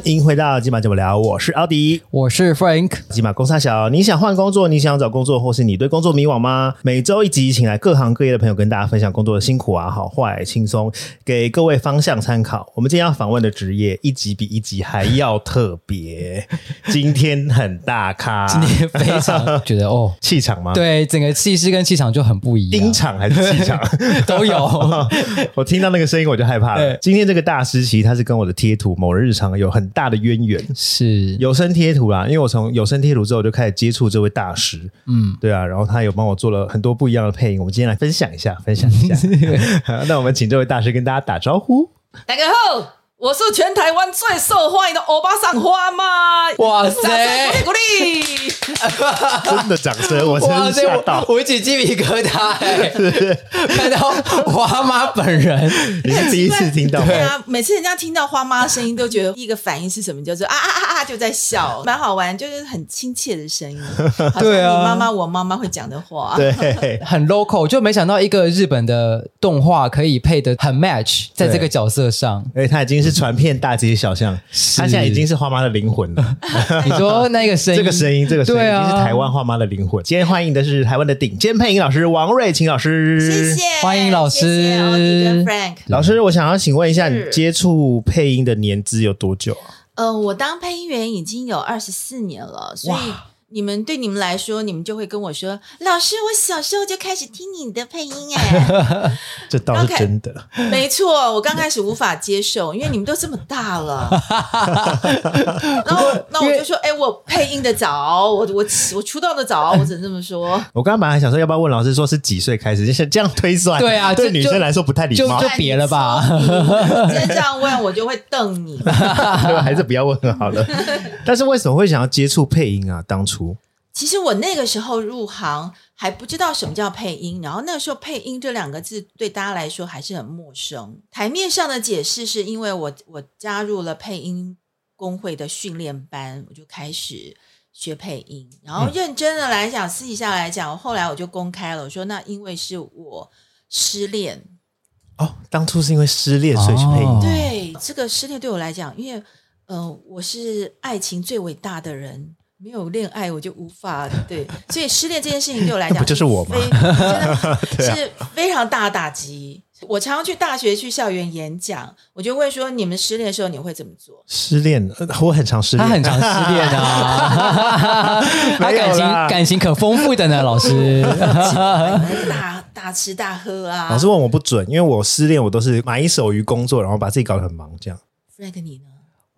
欢迎回到金马节目聊，我是奥迪，我是 Frank。金马公差小，你想换工作，你想找工作，或是你对工作迷惘吗？每周一集，请来各行各业的朋友跟大家分享工作的辛苦啊、好坏、轻松，给各位方向参考。我们今天要访问的职业，一集比一集还要特别。今天很大咖，今天非常觉得哦，气场吗？对，整个气势跟气场就很不一样。音场还是气场 都有。我听到那个声音我就害怕了。今天这个大师其实他是跟我的贴图某日常有。很大的渊源是有声贴图啦，因为我从有声贴图之后就开始接触这位大师，嗯，对啊，然后他有帮我做了很多不一样的配音，我们今天来分享一下，分享一下。那我们请这位大师跟大家打招呼。大家好。我是全台湾最受欢迎的欧巴桑花妈！哇塞，鼓励鼓励！真的掌声，我真的吓到，我起鸡皮疙瘩，看到花妈本人，你是第一次听到？对啊，每次人家听到花妈的声音，都觉得第一个反应是什么？就是啊啊啊啊，就在笑，蛮好玩，就是很亲切的声音。对啊，你妈妈我妈妈会讲的话，对，很 local，就没想到一个日本的动画可以配得很 match，在这个角色上，哎，他已经是。传遍大街小巷，他现在已经是花妈的灵魂了。你说那个声音，这个声音，这个声音，已经是台湾花妈的灵魂。今天欢迎的是台湾的顶尖配音老师王瑞琴老师，谢谢，欢迎老师。Frank 老师，我想要请问一下，你接触配音的年资有多久啊？呃，我当配音员已经有二十四年了，所以。你们对你们来说，你们就会跟我说：“老师，我小时候就开始听你的配音哎。” 这倒是真的。没错，我刚开始无法接受，因为你们都这么大了。然后，那我就说：“哎，我配音的早，我我我出道的早，我只能这么说。”我刚刚本来想说，要不要问老师说是几岁开始？就是这样推算，对啊，对女生来说不太礼貌，就别了吧。既然这样问，我就会瞪你。还是不要问好了。但是为什么会想要接触配音啊？当初？其实我那个时候入行还不知道什么叫配音，然后那个时候“配音”这两个字对大家来说还是很陌生。台面上的解释是因为我我加入了配音工会的训练班，我就开始学配音。然后认真的来讲，私底下来讲，后来我就公开了，我说那因为是我失恋哦，当初是因为失恋所以去配音。哦、对，这个失恋对我来讲，因为呃，我是爱情最伟大的人。没有恋爱，我就无法对，所以失恋这件事情对我来讲，不就是我吗？真的 是非常大的打击。我常常去大学、去校园演讲，我就会说：你们失恋的时候，你会怎么做？失恋，我很常失恋，他很常失恋啊，他感情感情可丰富的呢，老师。大大吃大喝啊！老师问我不准，因为我失恋，我都是埋首于工作，然后把自己搞得很忙，这样。Frank，你呢？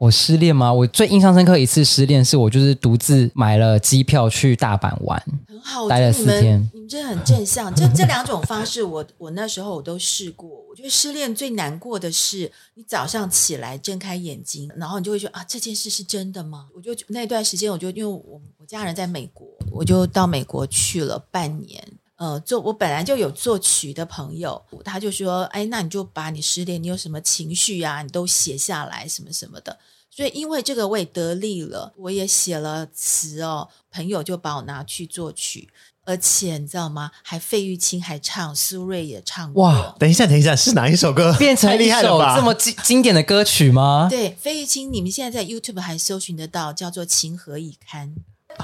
我失恋吗？我最印象深刻一次失恋是我就是独自买了机票去大阪玩，很好，待了四天。你们真的很正向，这这两种方式我，我我那时候我都试过。我觉得失恋最难过的是，你早上起来睁开眼睛，然后你就会说啊，这件事是真的吗？我就那段时间，我就因为我我家人在美国，我就到美国去了半年。呃，做我本来就有作曲的朋友，他就说，哎，那你就把你失恋，你有什么情绪啊，你都写下来，什么什么的。所以因为这个我也得利了，我也写了词哦，朋友就把我拿去作曲，而且你知道吗？还费玉清还唱，苏芮也唱过。哇！等一下，等一下，是哪一首歌？变成一首这么经经典的歌曲吗？对，费玉清，你们现在在 YouTube 还搜寻得到，叫做《情何以堪》。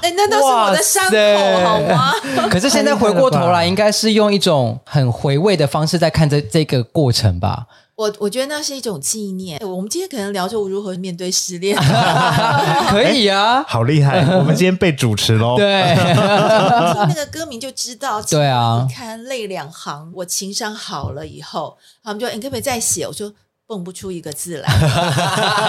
哎，那都是我的伤口，好吗？可是现在回过头来，应该是用一种很回味的方式在看这这个过程吧。我我觉得那是一种纪念。我们今天可能聊着如何面对失恋，可以啊，好厉害！我们今天被主持喽。对，听那个歌名就知道。对啊，你看泪两行，我情商好了以后，他们就你可不可以再写？我说。蹦不出一个字来，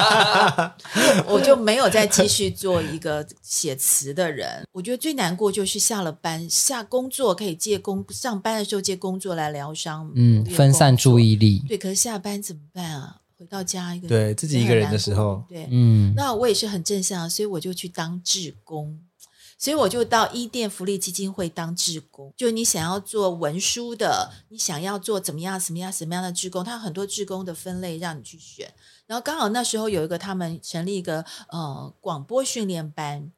我就没有再继续做一个写词的人。我觉得最难过就是下了班下工作可以借工上班的时候借工作来疗伤，嗯，分散注意力。对，可是下班怎么办啊？回到家一个对自己一个人的时候，对，嗯，那我也是很正向，所以我就去当志工。所以我就到伊甸福利基金会当志工，就你想要做文书的，你想要做怎么样、什么样、什么样的志工，他很多志工的分类让你去选。然后刚好那时候有一个他们成立一个呃广播训练班，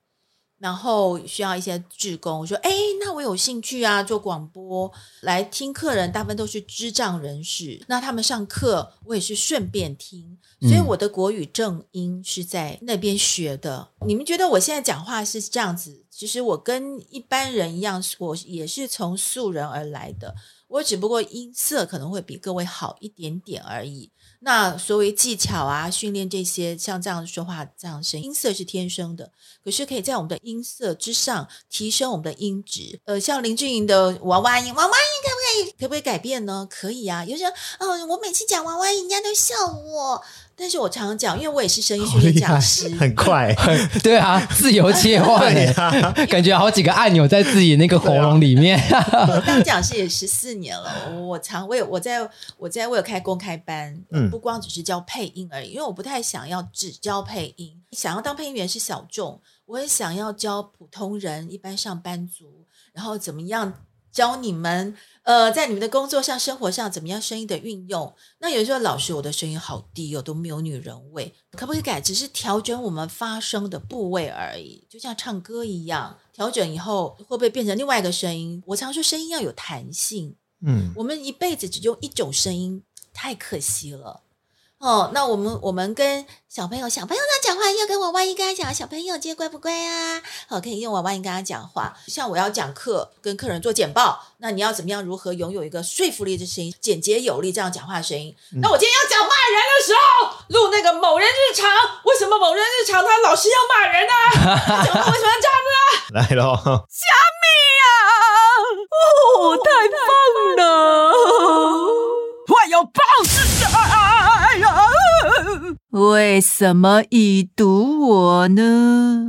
然后需要一些志工，我说：“哎，那我有兴趣啊，做广播来听客人，大部分都是智障人士。那他们上课，我也是顺便听，所以我的国语正音是在那边学的。嗯、你们觉得我现在讲话是这样子？其实我跟一般人一样，我也是从素人而来的，我只不过音色可能会比各位好一点点而已。”那所谓技巧啊，训练这些像这样说话这样声音色是天生的，可是可以在我们的音色之上提升我们的音质。呃，像林志颖的娃娃音，娃娃音可不可以可不可以改变呢？可以啊。有时候，哦，我每次讲娃娃音，人家都笑我。但是我常常讲，因为我也是声音训练讲师，很快，对啊，自由切换，啊、感觉好几个按钮在自己那个喉咙里面。我 当讲师也十四年了，我常我有我在我在我有开公开班，嗯，不光只是教配音而已，因为我不太想要只教配音，想要当配音员是小众，我也想要教普通人，一般上班族，然后怎么样教你们。呃，在你们的工作上、生活上，怎么样声音的运用？那有时候老师，我的声音好低哦，都没有女人味，可不可以改？只是调整我们发声的部位而已，就像唱歌一样，调整以后会不会变成另外一个声音？我常说声音要有弹性，嗯，我们一辈子只用一种声音，太可惜了。哦，那我们我们跟小朋友，小朋友他讲话要跟娃娃音跟他讲，小朋友今天乖不乖啊？好，可以用娃娃音跟他讲话。像我要讲课，跟客人做简报，那你要怎么样？如何拥有一个说服力的声音，简洁有力这样讲话的声音？嗯、那我今天要讲骂人的时候，录那个某人日常，为什么某人日常他老是要骂人呢、啊？他讲话为什么要这样子呢？来喽咯，虾米啊！哦，太棒了！我有棒子啊！为什么已读我呢？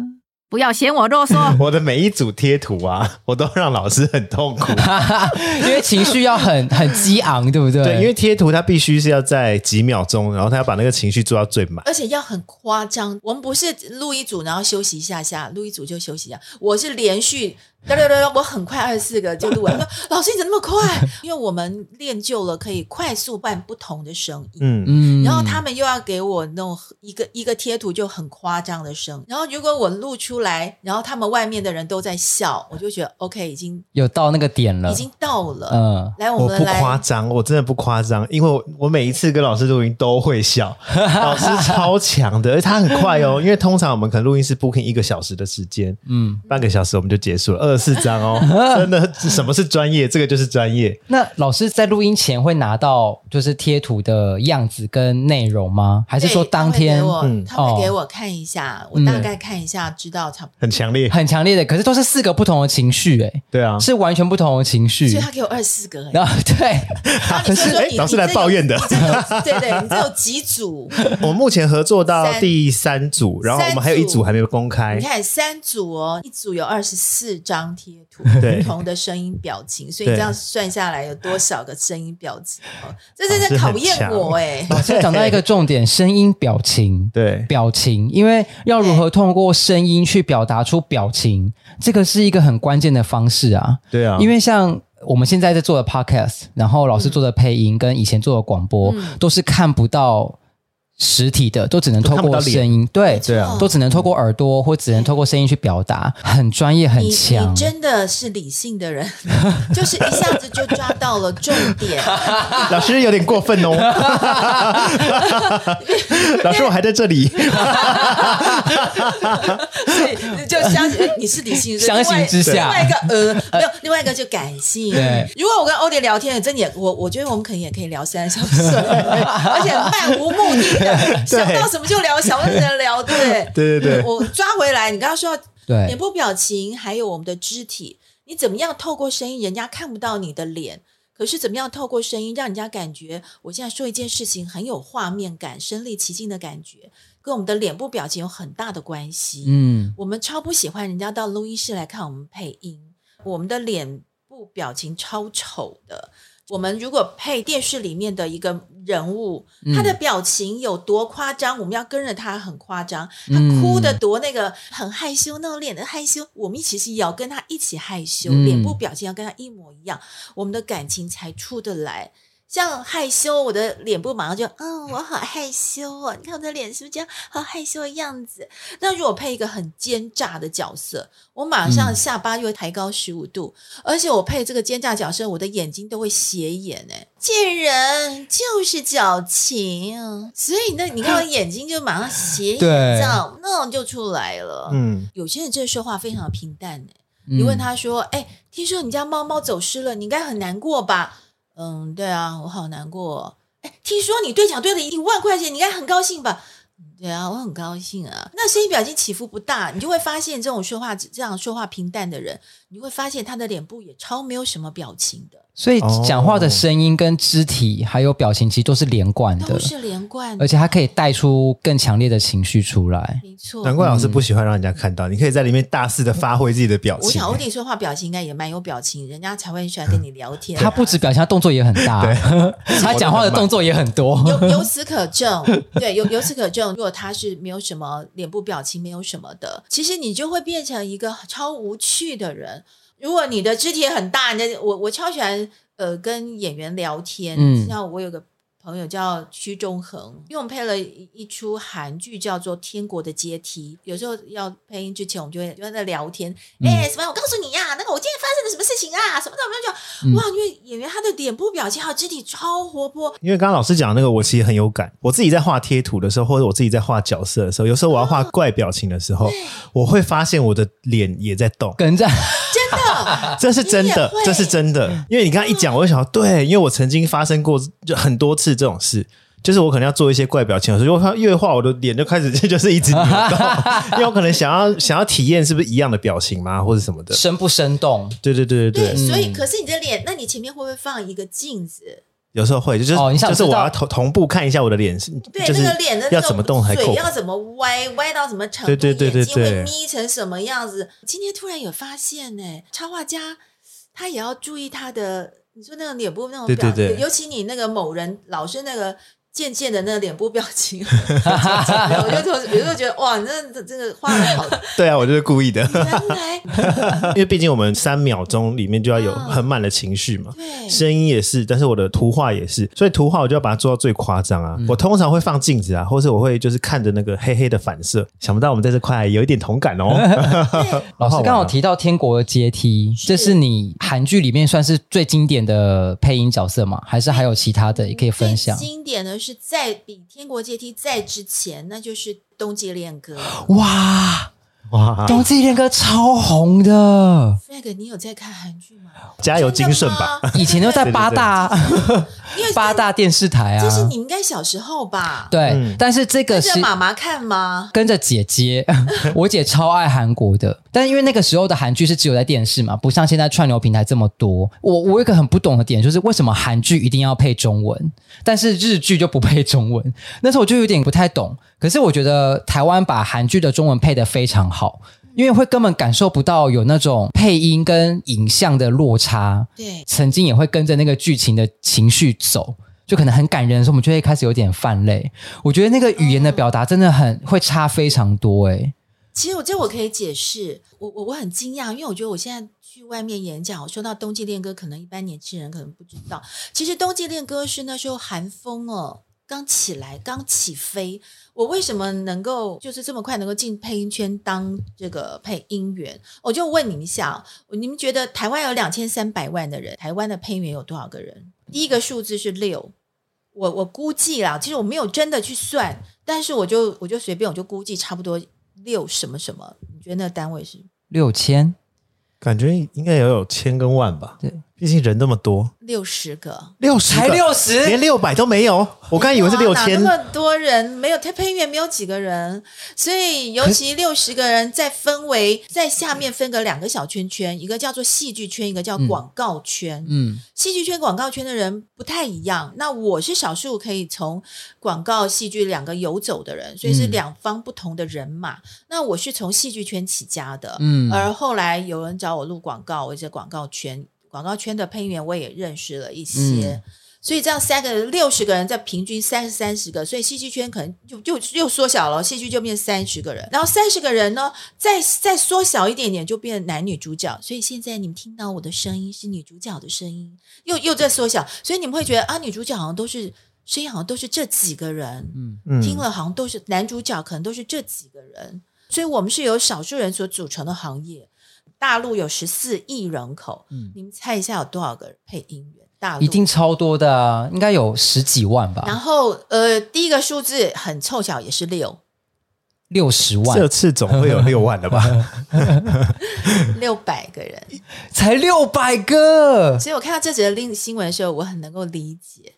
不要嫌我啰嗦。我的每一组贴图啊，我都让老师很痛苦，因为情绪要很很激昂，对不对？对，因为贴图它必须是要在几秒钟，然后他要把那个情绪做到最满，而且要很夸张。我们不是录一组，然后休息一下下，录一组就休息一下。我是连续。对对对，我很快二十四个就录完。老师你怎么那么快？因为我们练就了可以快速办不同的声音。嗯嗯。然后他们又要给我弄一个一个贴图就很夸张的声。然后如果我录出来，然后他们外面的人都在笑，我就觉得 OK，已经有到那个点了，已经到了。嗯。来，我们来。我不夸张，我真的不夸张，因为我我每一次跟老师录音都会笑。老师超强的，而且他很快哦。因为通常我们可能录音是 booking 一个小时的时间，嗯，半个小时我们就结束了。二十四张哦，真的，什么是专业？这个就是专业。那老师在录音前会拿到就是贴图的样子跟内容吗？还是说当天他会，嗯、他会给我看一下，哦、我大概看一下，知道差不多。很强烈，很强烈的，可是都是四个不同的情绪，哎，对啊，是完全不同的情绪。所以他给我二十四个，然后对，可是老师来抱怨的，对对，你只有几组？我目前合作到第三组，然后我们还有一组还没有公开。你看三组哦，一组有二十四张贴图。不同的声音表情，所以这样算下来有多少个声音表情？这是在考验我哎。老师讲到一个 重点，声音表情，对表情，因为要如何通过声音去表达出表情，这个是一个很关键的方式啊。对啊，因为像我们现在在做的 podcast，然后老师做的配音，跟以前做的广播，都是看不到。实体的都只能透过声音，对对啊，都只能透过耳朵或只能透过声音去表达，很专业很强。你真的是理性的人，就是一下子就抓到了重点。老师有点过分哦，老师我还在这里，所以就相信你是理性，相形之下，另外一个呃没有，另外一个就感性。对，如果我跟欧迪聊天，真的我我觉得我们可能也可以聊三小时，而且漫。无目的的，想到什么就聊，想到什么聊，对。对对对，我抓回来，你刚刚说对。脸部表情，还有我们的肢体，你怎么样透过声音，人家看不到你的脸，可是怎么样透过声音，让人家感觉我现在说一件事情很有画面感，身临其境的感觉，跟我们的脸部表情有很大的关系。嗯，我们超不喜欢人家到录音室来看我们配音，我们的脸部表情超丑的。我们如果配电视里面的一个人物，他的表情有多夸张，我们要跟着他很夸张。他哭的多那个很害羞，那种脸的害羞，我们其实也要跟他一起害羞，脸部表情要跟他一模一样，我们的感情才出得来。像害羞，我的脸部马上就，嗯，我好害羞哦。你看我的脸是不是这样，好害羞的样子？那如果配一个很奸诈的角色，我马上下巴就会抬高十五度，嗯、而且我配这个奸诈角色，我的眼睛都会斜眼。哎，贱人就是矫情，所以那你看我眼睛就马上斜眼，这样那种就出来了。嗯，有些人真的说话非常平淡。嗯、你问他说，哎，听说你家猫猫走失了，你应该很难过吧？嗯，对啊，我好难过。哎，听说你兑奖兑了一万块钱，你应该很高兴吧？对啊，我很高兴啊。那声音表情起伏不大，你就会发现这种说话这样说话平淡的人，你会发现他的脸部也超没有什么表情的。所以讲话的声音跟肢体还有表情其实都是连贯的，都是连贯的，而且它可以带出更强烈的情绪出来。没错，难怪老师不喜欢让人家看到，嗯、你可以在里面大肆的发挥自己的表情。我想我跟你说话表情应该也蛮有表情，人家才会喜欢跟你聊天。他不止表情，他动作也很大，对 他讲话的动作也很多。由由此可证，对，由由此可证，如果他是没有什么脸部表情，没有什么的，其实你就会变成一个超无趣的人。如果你的肢体很大，那我我超喜欢呃跟演员聊天。嗯，像我有个朋友叫屈中恒，因为我们配了一一出韩剧叫做《天国的阶梯》，有时候要配音之前，我们就会就在聊天。哎、嗯，什么？我告诉你呀、啊，那个我今天发生了什么事情啊？什么的，我们就哇，因为演员他的脸部表情还有肢体超活泼。因为刚刚老师讲那个，我其实很有感。我自己在画贴图的时候，或者我自己在画角色的时候，有时候我要画怪表情的时候，哦、我会发现我的脸也在动，跟着。这是真的，这是真的，因为你刚刚一讲，我就想到，对，因为我曾经发生过就很多次这种事，就是我可能要做一些怪表情的时候，他越画我的脸就开始 就是一直扭动，因为我可能想要想要体验是不是一样的表情嘛，或者什么的，生不生动？对对对对对，对，所以可是你的脸，那你前面会不会放一个镜子？有时候会，就是、哦、就是我要同同步看一下我的脸，对，就是那个脸的要怎么动，嘴要怎么歪，歪到什么程度，对对对对对，眼睛会眯成什么样子？今天突然有发现呢，插画家他也要注意他的，你说那个脸部那种表情，对对对，尤其你那个某人老是那个。渐渐的那个脸部表情，我就有时候觉得哇，你这这个画的好。对啊，我就是故意的。因为毕竟我们三秒钟里面就要有很满的情绪嘛，对，声音也是，但是我的图画也是，所以图画我就要把它做到最夸张啊。我通常会放镜子啊，或是我会就是看着那个黑黑的反射。想不到我们在这块有一点同感哦。老师刚好提到《天国的阶梯》，这是你韩剧里面算是最经典的配音角色吗？还是还有其他的也可以分享？经典的。是在比《天国阶梯》在之前，那就是《冬季恋歌》。哇哇，《冬季恋歌》超红的。Frank，你有在看韩剧吗？加油精顺吧！以前都在八大，因为八大电视台啊。这是你应该小时候吧？对，嗯、但是这个是跟着妈妈看吗？跟着姐姐，我姐超爱韩国的。但因为那个时候的韩剧是只有在电视嘛，不像现在串流平台这么多。我我有一个很不懂的点，就是为什么韩剧一定要配中文，但是日剧就不配中文？那时候我就有点不太懂。可是我觉得台湾把韩剧的中文配得非常好，因为会根本感受不到有那种配音跟影像的落差。对，曾经也会跟着那个剧情的情绪走，就可能很感人的时候，我们就会开始有点泛泪。我觉得那个语言的表达真的很会差非常多，诶。其实我这我可以解释，我我我很惊讶，因为我觉得我现在去外面演讲，我说到《冬季恋歌》，可能一般年轻人可能不知道，其实《冬季恋歌》是那时候寒风哦刚起来，刚起飞。我为什么能够就是这么快能够进配音圈当这个配音员？我就问你一下，你们觉得台湾有两千三百万的人，台湾的配音员有多少个人？第一个数字是六，我我估计啦，其实我没有真的去算，但是我就我就随便我就估计差不多。六什么什么？你觉得那个单位是六千？感觉应该也有千跟万吧？对。毕竟人那么多，六十个，六十才六十，连六百都没有。我刚才以为是六千，那么多人没有，他配音员没有几个人，所以尤其六十个人再分为在下面分个两个小圈圈，一个叫做戏剧圈，一个叫广告圈。嗯，戏剧圈、广告圈的人不太一样。那我是少数可以从广告、戏剧两个游走的人，所以是两方不同的人马。那我是从戏剧圈起家的，嗯，而后来有人找我录广告，我在广告圈。广告圈的配音员我也认识了一些，嗯、所以这样三个人六十个人，再平均三十三十个，所以戏剧圈可能就就又缩小了，戏剧就变三十个人，然后三十个人呢，再再缩小一点点，就变男女主角。所以现在你们听到我的声音是女主角的声音，又又在缩小，所以你们会觉得啊，女主角好像都是声音，好像都是这几个人，嗯嗯，听了好像都是男主角，可能都是这几个人。所以我们是由少数人所组成的行业。大陆有十四亿人口，嗯，你们猜一下有多少个配音员？大陆一定超多的啊，应该有十几万吧。然后，呃，第一个数字很凑巧，也是六，六十万。这次总会有六万的吧？六百个人，才六百个。所以我看到这则令新闻的时候，我很能够理解。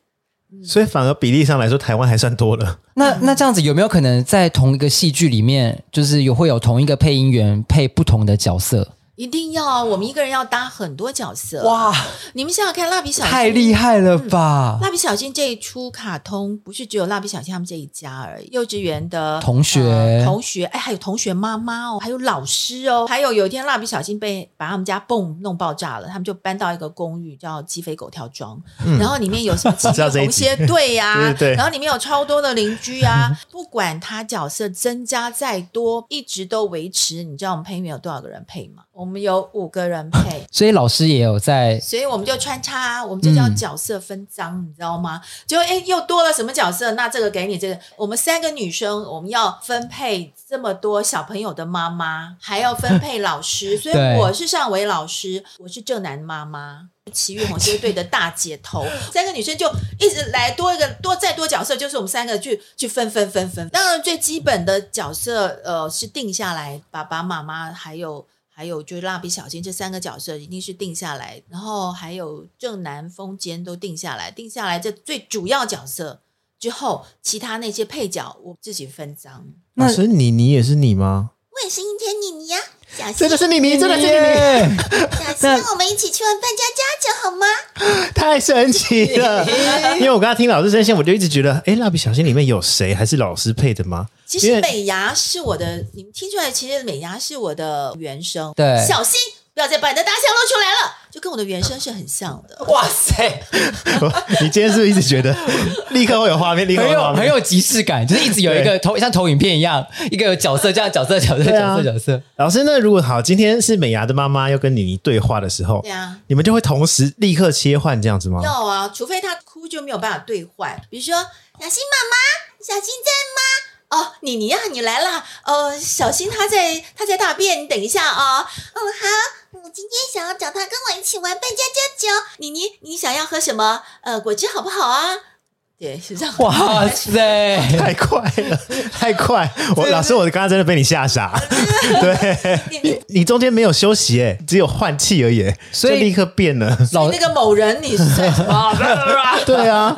嗯、所以反而比例上来说，台湾还算多了。那那这样子有没有可能在同一个戏剧里面，就是有会有同一个配音员配不同的角色？一定要啊！我们一个人要搭很多角色哇！你们想想看，蜡笔小新太厉害了吧？蜡笔小新这一出卡通不是只有蜡笔小新他们这一家而已，幼稚园的同学、呃、同学，哎，还有同学妈妈哦，还有老师哦，还有有一天蜡笔小新被把他们家泵弄爆炸了，他们就搬到一个公寓叫鸡飞狗跳庄，嗯、然后里面有什么七个红蝎队呀，对对对，然后里面有超多的邻居啊，不管他角色增加再多，一直都维持。你知道我们配音员有多少个人配吗？我们有五个人配，所以老师也有在，所以我们就穿插，我们就叫角色分赃，嗯、你知道吗？就哎，又多了什么角色？那这个给你这个，我们三个女生，我们要分配这么多小朋友的妈妈，还要分配老师，所以我是上尾老师，我是正南妈妈，奇遇红蝎队的大姐头，三个女生就一直来多一个多再多角色，就是我们三个去去分分分分。当然最基本的角色，呃，是定下来，爸爸妈妈还有。还有就是蜡笔小新这三个角色一定是定下来，然后还有正南风间都定下来，定下来这最主要角色之后，其他那些配角我自己分赃。那是你，你也是你吗？我也是阴天妮妮呀。小新真的是妮妮，真的是妮妮。小新，我们一起去玩扮家家酒好吗？太神奇了！因为我刚刚听老师声线，我就一直觉得，哎，蜡笔小新里面有谁？还是老师配的吗？其实美牙是我的，你们听出来，其实美牙是我的原声。对，小心。不要再把你的大象露出来了，就跟我的原声是很像的。哇塞！你今天是不是一直觉得立刻会有画面，立刻有画面，很有即视感，就是一直有一个投像投影片一样，一个有角色这样角色角色角色角色。角色 老师，那如果好，今天是美牙的妈妈要跟妮妮对话的时候，对啊，你们就会同时立刻切换这样子吗？要啊，除非她哭就没有办法对换。比如说，小新妈妈，小新在吗？哦，妮妮啊，你来啦。呃，小新他在他在大便，你等一下啊。哦，好，我今天想要找他跟我一起玩扮家家酒。妮妮，你想要喝什么？呃，果汁好不好啊？对，是这样。哇塞，太快了，太快！我老师，我刚刚真的被你吓傻。对，你你中间没有休息，哎，只有换气而已，所以立刻变了。老那个某人，你是 对啊，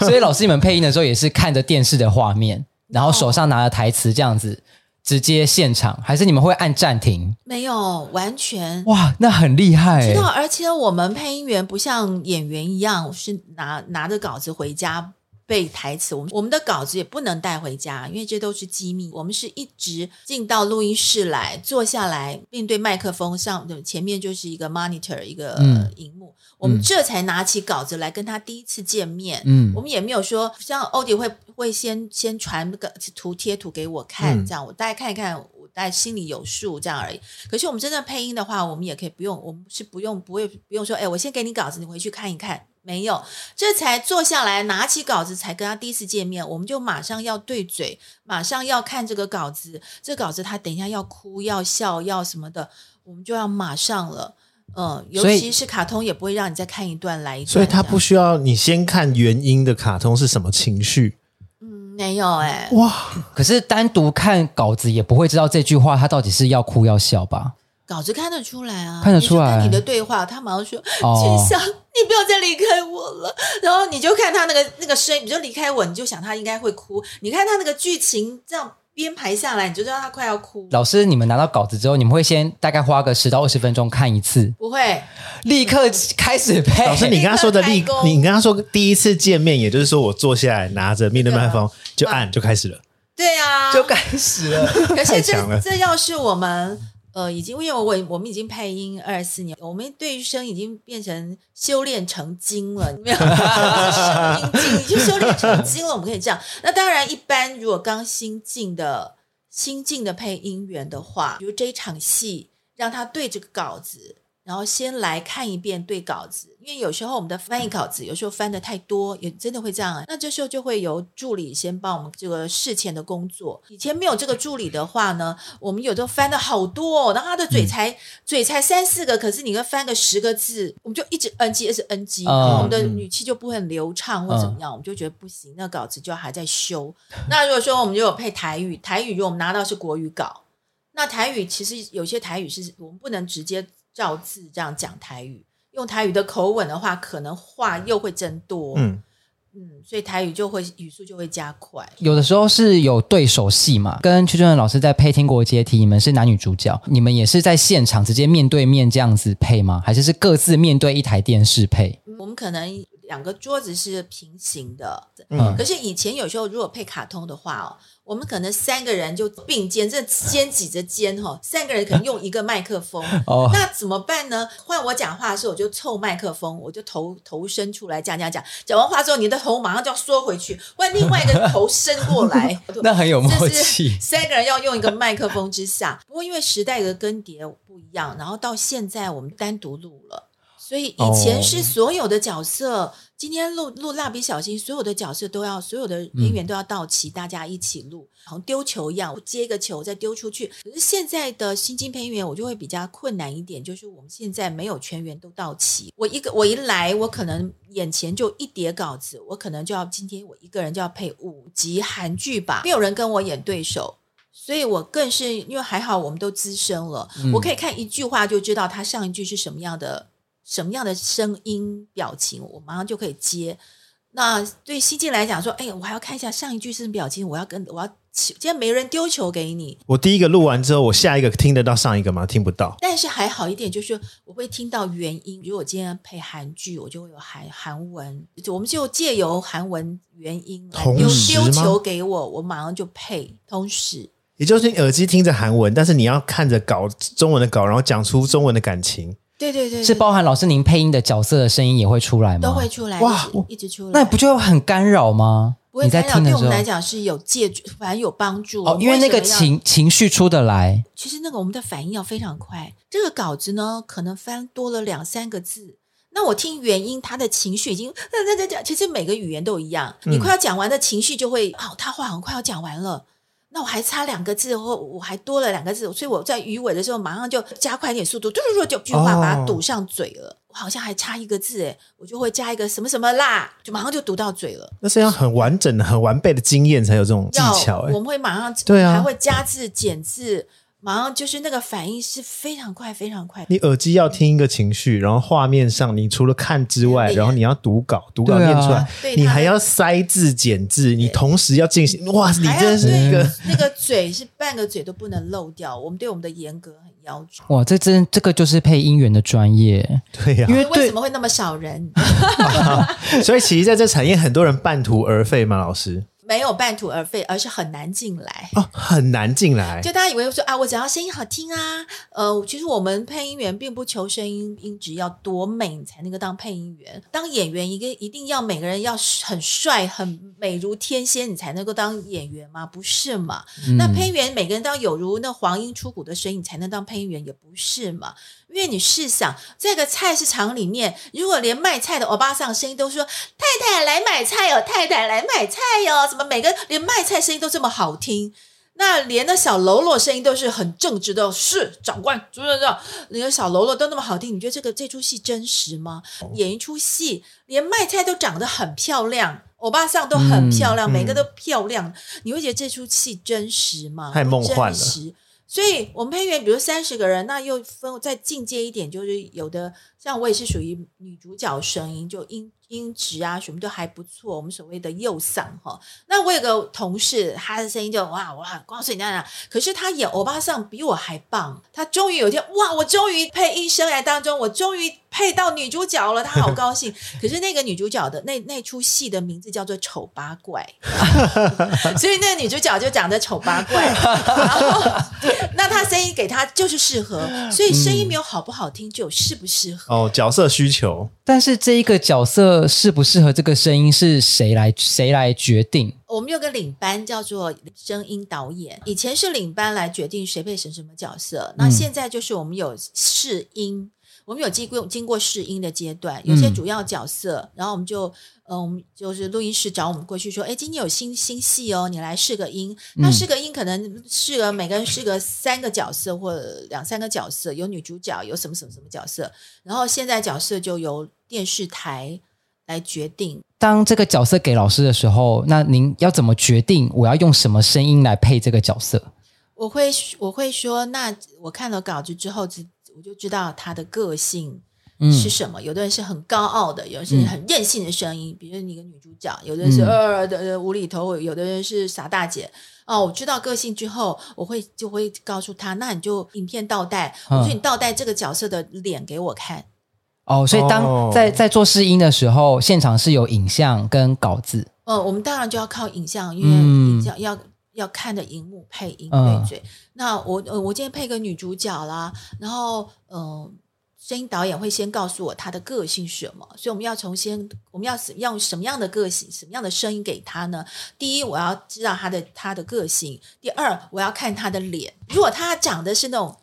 所以老师你们配音的时候也是看着电视的画面。然后手上拿着台词，这样子直接现场，还是你们会按暂停？没有，完全哇，那很厉害。知道，而且我们配音员不像演员一样，是拿拿着稿子回家背台词。我们我们的稿子也不能带回家，因为这都是机密。我们是一直进到录音室来，坐下来面对麦克风上，前面就是一个 monitor，一个荧幕。嗯我们这才拿起稿子来跟他第一次见面。嗯，我们也没有说像欧迪会会先先传个图贴图给我看，嗯、这样我大概看一看，我大概心里有数这样而已。可是我们真正配音的话，我们也可以不用，我们是不用不会不用说，哎，我先给你稿子，你回去看一看。没有，这才坐下来拿起稿子，才跟他第一次见面，我们就马上要对嘴，马上要看这个稿子。这稿子他等一下要哭要笑要什么的，我们就要马上了。嗯，尤其是卡通也不会让你再看一段来一段，所以他不需要你先看原因的卡通是什么情绪。嗯，没有哎、欸，哇！可是单独看稿子也不会知道这句话他到底是要哭要笑吧？稿子看得出来啊，看得出来。你的对话，他马上说：“君香、哦，你不要再离开我了。”然后你就看他那个那个声音，你就离开我，你就想他应该会哭。你看他那个剧情这样。编排下来，你就知道他快要哭。老师，你们拿到稿子之后，你们会先大概花个十到二十分钟看一次？不会，立刻开始配。老师，你刚刚说的立，你刚刚说第一次见面，也就是说我坐下来拿着面对麦克风就按就开始了。对啊，就开始了。可是这这要是我们呃，已经因为我我们已经配音二四年，我们对于声已经变成修炼成精了，没有 声音精，已经修炼成精了。我们可以这样。那当然，一般如果刚新进的新进的配音员的话，比如这一场戏让他对这个稿子。然后先来看一遍对稿子，因为有时候我们的翻译稿子有时候翻的太多，也真的会这样。那这时候就会由助理先帮我们这个事前的工作。以前没有这个助理的话呢，我们有时候翻的好多，哦然后他的嘴才、嗯、嘴才三四个，可是你要翻个十个字，我们就一直 NG，一直 NG，然后我们的语气就不会很流畅或怎么样，嗯、我们就觉得不行，那稿子就还在修。那如果说我们就有配台语，台语如果我们拿到是国语稿，那台语其实有些台语是我们不能直接。照字这样讲台语，用台语的口吻的话，可能话又会增多。嗯嗯，所以台语就会语速就会加快。有的时候是有对手戏嘛，跟邱俊仁老师在配《天国阶梯》，你们是男女主角，你们也是在现场直接面对面这样子配吗？还是是各自面对一台电视配？我们可能两个桌子是平行的，嗯，可是以前有时候如果配卡通的话哦。我们可能三个人就并肩，这肩挤着肩哈，三个人可能用一个麦克风，哦、那怎么办呢？换我讲话的时候，我就凑麦克风，我就头头伸出来讲讲讲，讲完话之后，你的头马上就要缩回去，换另外一个头伸过来，那很有默契。三个人要用一个麦克风之下，不过因为时代的更迭不一样，然后到现在我们单独录了，所以以前是所有的角色。哦今天录录蜡笔小新，所有的角色都要，所有的演员都要到齐，嗯、大家一起录，好像丢球一样，我接一个球再丢出去。可是现在的新进配音员，我就会比较困难一点，就是我们现在没有全员都到齐。我一个我一来，我可能眼前就一叠稿子，我可能就要今天我一个人就要配五集韩剧吧，没有人跟我演对手，所以我更是因为还好我们都资深了，嗯、我可以看一句话就知道他上一句是什么样的。什么样的声音表情，我马上就可以接。那对西进来讲说，哎，我还要看一下上一句是什么表情，我要跟我要，今天没人丢球给你。我第一个录完之后，我下一个听得到上一个吗？听不到。但是还好一点，就是我会听到原音。如果我今天配韩剧，我就会有韩韩文，我们就借由韩文原音来丢丢球给我，我马上就配。同时，也就是你耳机听着韩文，但是你要看着稿中文的稿，然后讲出中文的感情。对对对，是包含老师您配音的角色的声音也会出来吗？都会出来，哇，一直出来。那不就很干扰吗？不会干扰，对我们来讲是有借助，反正有帮助哦。因为那个情情绪出得来。其实那个我们的反应要非常快。这个稿子呢，可能翻多了两三个字，那我听原因，他的情绪已经在在在讲。其实每个语言都一样，你快要讲完的情绪就会，哦，他话很快要讲完了。那我还差两个字，或我还多了两个字，所以我在鱼尾的时候马上就加快一点速度，嘟嘟嘟就句话把它堵上嘴了。哦、我好像还差一个字，哎，我就会加一个什么什么啦，就马上就堵到嘴了。那是要很完整的、很完备的经验才有这种技巧。我们会马上对啊，还会加字减字。马上就是那个反应是非常快，非常快。你耳机要听一个情绪，然后画面上你除了看之外，然后你要读稿，读稿念出来，你还要塞字减字，你同时要进行。哇，你真是一个 那个嘴是半个嘴都不能漏掉。我们对我们的严格很要求。哇，这真这个就是配音员的专业，对呀。因为为什么会那么少人？所以其实在这产业，很多人半途而废嘛？老师？没有半途而废，而是很难进来哦，很难进来。就大家以为说啊，我只要声音好听啊，呃，其实我们配音员并不求声音音质要多美你才能够当配音员，当演员一个一定要每个人要很帅、很美如天仙，你才能够当演员吗？不是嘛？嗯、那配音员每个人都要有如那黄莺出谷的声音，你才能当配音员，也不是嘛？因为你试想，这个菜市场里面，如果连卖菜的欧巴桑声音都说“太太来买菜哟，太太来买菜哟”，怎么每个连卖菜声音都这么好听？那连那小喽啰声音都是很正直的，是长官，主任长，连个小喽啰都那么好听，你觉得这个这出戏真实吗？演一出戏，连卖菜都长得很漂亮，欧巴桑都很漂亮，嗯、每个都漂亮，嗯、你会觉得这出戏真实吗？太梦幻了。所以，我们配音员，比如三十个人，那又分再进阶一点，就是有的像我也是属于女主角声音，就音音质啊什么都还不错。我们所谓的右嗓哈。那我有个同事，他的声音就哇哇，光是你那样，可是他演欧巴桑比我还棒。他终于有一天，哇，我终于配音生涯当中，我终于。配到女主角了，她好高兴。可是那个女主角的那那出戏的名字叫做《丑八怪》，所以那个女主角就长得丑八怪。然后，那她声音给她就是适合，所以声音没有好不好听，就有适不适合。哦，角色需求。但是这一个角色适不适合这个声音是谁来谁来决定？我们有个领班叫做声音导演，以前是领班来决定谁配什什么角色，那现在就是我们有试音，我们有经过经过试音的阶段，有些主要角色，然后我们就嗯，我们就是录音室找我们过去说，哎，今天有新新戏哦，你来试个音。那试个音可能试个每个人试个三个角色或者两三个角色，有女主角，有什么什么什么角色，然后现在角色就由电视台来决定。当这个角色给老师的时候，那您要怎么决定我要用什么声音来配这个角色？我会我会说，那我看了稿子之后，我就知道他的个性是什么。嗯、有的人是很高傲的，有的是很任性的声音，嗯、比如你个女主角，有的人是呃的无厘头，有的人是傻大姐。哦，我知道个性之后，我会就会告诉他，那你就影片倒带，我说你倒带这个角色的脸给我看。哦，所以当在在做试音的时候，现场是有影像跟稿子。嗯，我们当然就要靠影像，因为影像要、嗯、要看的荧幕配音对嘴。嗯、那我呃，我今天配个女主角啦，然后嗯、呃，声音导演会先告诉我她的个性是什么，所以我们要重新，我们要用什么样的个性，什么样的声音给她呢？第一，我要知道她的她的个性；第二，我要看她的脸。如果她长得是那种。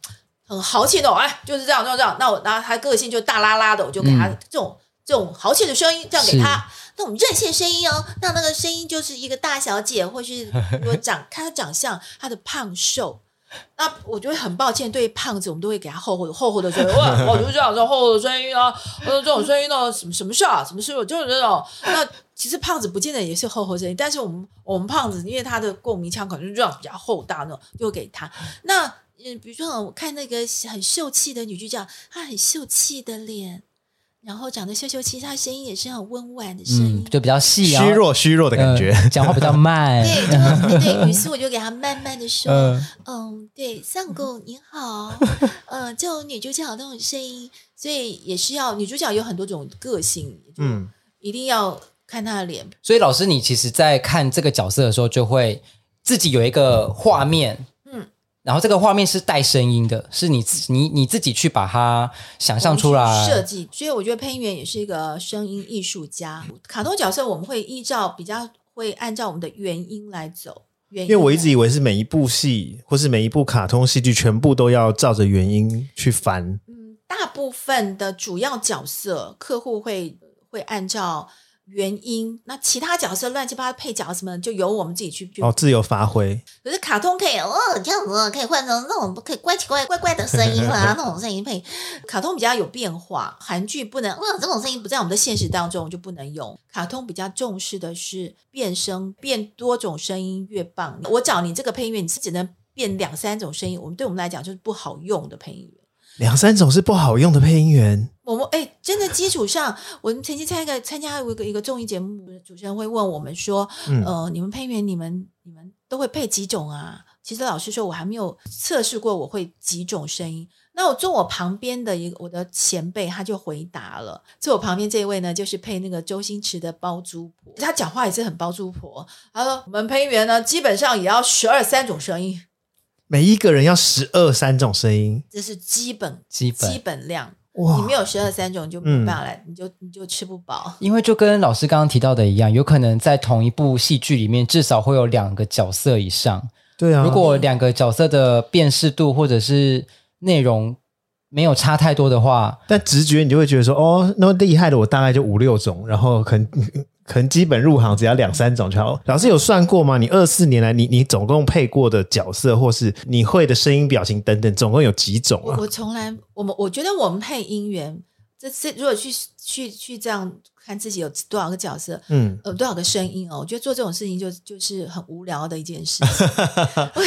很豪气那种，哎，就是这样，这样，这样。那我，那她个性就大拉拉的，我就给她这种、嗯、这种豪气的声音，这样给他。那我们任性声音哦，那那个声音就是一个大小姐，或是如果长看她长相，她的胖瘦。那我觉得很抱歉，对于胖子，我们都会给他厚厚的、厚厚的声音。哇，我就是这样说厚厚的声音啊，呃，这种声音呢，什么什么事啊，什么事，就是这种。那其实胖子不见得也是厚厚声音，但是我们我们胖子，因为他的共鸣腔可能是这样比较厚大那种，就给他那。嗯，比如说我看那个很秀气的女主角，她很秀气的脸，然后长得秀秀气，她声音也是很温婉的声音，嗯、就比较细、啊，虚弱虚弱的感觉，呃、讲话比较 慢。对，就 对，于是我就给他慢慢的说，呃、嗯，对，相公你好，呃，这种女主角那种声音，所以也是要女主角有很多种个性，嗯，一定要看她的脸。所以老师，你其实，在看这个角色的时候，就会自己有一个画面。然后这个画面是带声音的，是你自你你自己去把它想象出来设计，所以我觉得配音员也是一个声音艺术家。卡通角色我们会依照比较会按照我们的原因来走，原因，因为我一直以为是每一部戏或是每一部卡通戏剧全部都要照着原因去翻。嗯，大部分的主要角色客户会会按照。原因，那其他角色乱七八糟配角什么，就由我们自己去哦，自由发挥。可是卡通可以哦，这样子可以换成那种可以怪奇怪怪怪的声音啦，那种声音配卡通比较有变化。韩剧不能，哇，这种声音不在我们的现实当中就不能用。卡通比较重视的是变声，变多种声音越棒。我找你这个配音员，你是只能变两三种声音，我们对我们来讲就是不好用的配音员。两三种是不好用的配音员。我们哎，真的基础上，我们曾经参加参加一个一个综艺节目，主持人会问我们说：“嗯、呃，你们配音员，你们你们都会配几种啊？”其实老实说，我还没有测试过我会几种声音。那我坐我旁边的一个我的前辈，他就回答了。坐我旁边这一位呢，就是配那个周星驰的包租婆，他讲话也是很包租婆。他说：“我们配音员呢，基本上也要十二三种声音。”每一个人要十二三种声音，这是基本基本基本量。哇你没有十二三种，你就没办法来，嗯、你就你就吃不饱。因为就跟老师刚刚提到的一样，有可能在同一部戏剧里面，至少会有两个角色以上。对啊，如果两个角色的辨识度或者是内容没有差太多的话，但直觉你就会觉得说，哦，那么厉害的我大概就五六种，然后可能。可能基本入行只要两三种就好。老师有算过吗？你二四年来你，你你总共配过的角色，或是你会的声音、表情等等，总共有几种啊？我从来，我们我觉得我们配音员，这次如果去去去这样看自己有多少个角色，嗯，呃，多少个声音哦？我觉得做这种事情就就是很无聊的一件事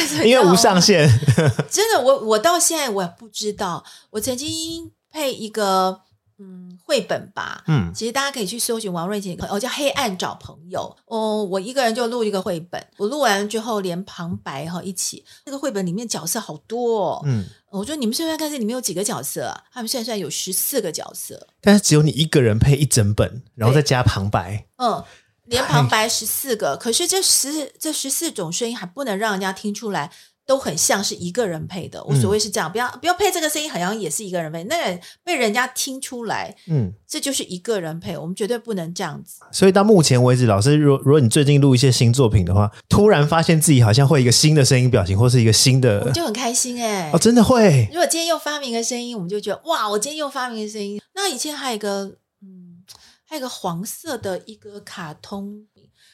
情，因为无上限。真的，我我到现在我也不知道，我曾经配一个。嗯，绘本吧。嗯，其实大家可以去搜寻王瑞杰，哦，叫《黑暗找朋友》。哦，我一个人就录一个绘本，我录完之后连旁白哈一起。那个绘本里面角色好多哦。嗯，我说你们算算看，这里面有几个角色啊？他们算算有十四个角色，但是只有你一个人配一整本，然后再加旁白。嗯，连旁白十四个，可是这十这十四种声音还不能让人家听出来。都很像是一个人配的，我所谓是这样，嗯、不要不要配这个声音，好像也是一个人配，那个、被人家听出来，嗯，这就是一个人配，我们绝对不能这样子。所以到目前为止，老师，如果如果你最近录一些新作品的话，突然发现自己好像会一个新的声音表情，或是一个新的，就很开心哎、欸，哦，真的会。如果今天又发明一个声音，我们就觉得哇，我今天又发明一个声音。那以前还有一个，嗯，还有一个黄色的一个卡通，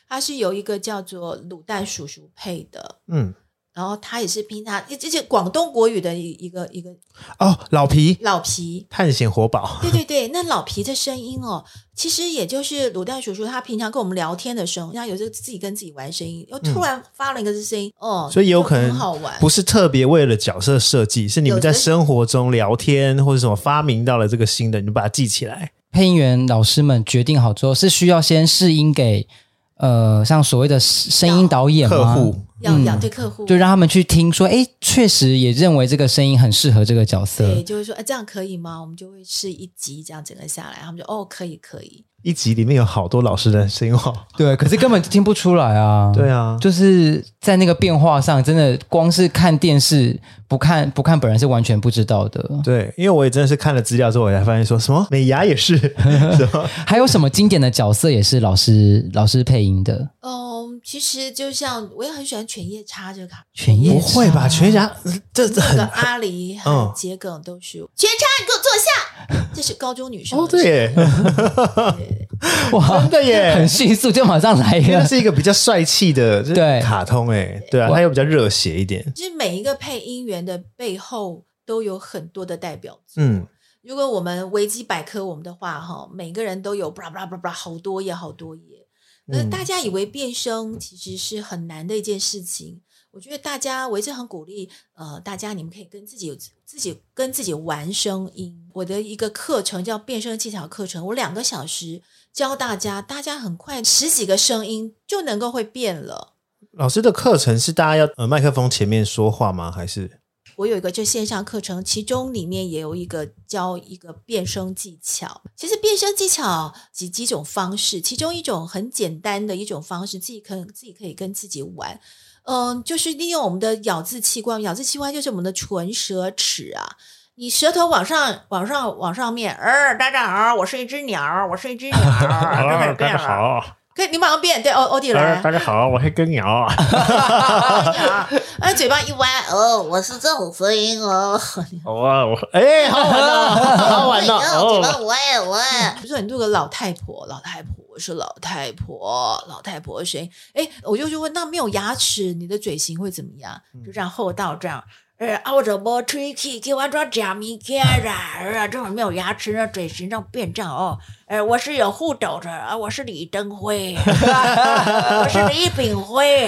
它是由一个叫做卤蛋叔叔配的，嗯。然后他也是平常，这是广东国语的一一个一个哦，老皮，老皮，探险活宝，对对对，那老皮的声音哦，其实也就是卤蛋叔叔他平常跟我们聊天的时候，他有时候自己跟自己玩声音，又突然发了一个声音，嗯、哦，所以有可能很好玩，不是特别为了角色设计，是你们在生活中聊天或者什么发明到了这个新的，你就把它记起来。配音员老师们决定好之后，是需要先试音给。呃，像所谓的声音导演吗？客户要要对客户，就让他们去听说，哎，确实也认为这个声音很适合这个角色。对，就是说，哎，这样可以吗？我们就会试一集，这样整个下来，他们就哦，可以，可以。一集里面有好多老师的声音哦，对，可是根本听不出来啊。对啊，就是在那个变化上，真的光是看电视不看不看本人是完全不知道的。对，因为我也真的是看了资料之后，我才发现说什么美牙也是，什么还有什么经典的角色也是老师老师配音的。嗯，其实就像我也很喜欢犬夜叉这个卡，犬夜不会吧？犬夜叉这这很阿狸嗯桔梗都是犬夜叉，你给我坐下，这是高中女生哦，对耶。哇，真的耶，很迅速就马上来了。它是一个比较帅气的对卡通哎，对啊，它又比较热血一点。其实每一个配音员的背后都有很多的代表作。嗯，如果我们维基百科我们的话哈，每个人都有布拉布拉布拉好多页好多页。那大家以为变声其实是很难的一件事情。我觉得大家我一直很鼓励，呃，大家你们可以跟自己自己跟自己玩声音。我的一个课程叫变声技巧课程，我两个小时教大家，大家很快十几个声音就能够会变了。老师的课程是大家要呃麦克风前面说话吗？还是我有一个就线上课程，其中里面也有一个教一个变声技巧。其实变声技巧几几种方式，其中一种很简单的一种方式，自己可自己可以跟自己玩。嗯，就是利用我们的咬字器官，咬字器官就是我们的唇、舌、齿啊。你舌头往上、往上、往上面，呃，大家好，我是一只鸟，我是一只鸟，大家好，可以，你马上变，对，欧欧弟来，大家好，我是根鸟，鸟，哎，嘴巴一歪，哦，我是这种声音哦，哦，我，哎，好玩哦，好玩哦，嘴巴歪歪，比如说你录个老太婆，老太婆。我是老太婆，老太婆的声音。哎，我就去问，那没有牙齿，你的嘴型会怎么样？就这样厚道这样。呃，啊，我这么吹气，给我做假米开啊，这种没有牙齿，那嘴型上变这样哦。呃，我是有护斗的啊，我是李登辉，我是李炳辉。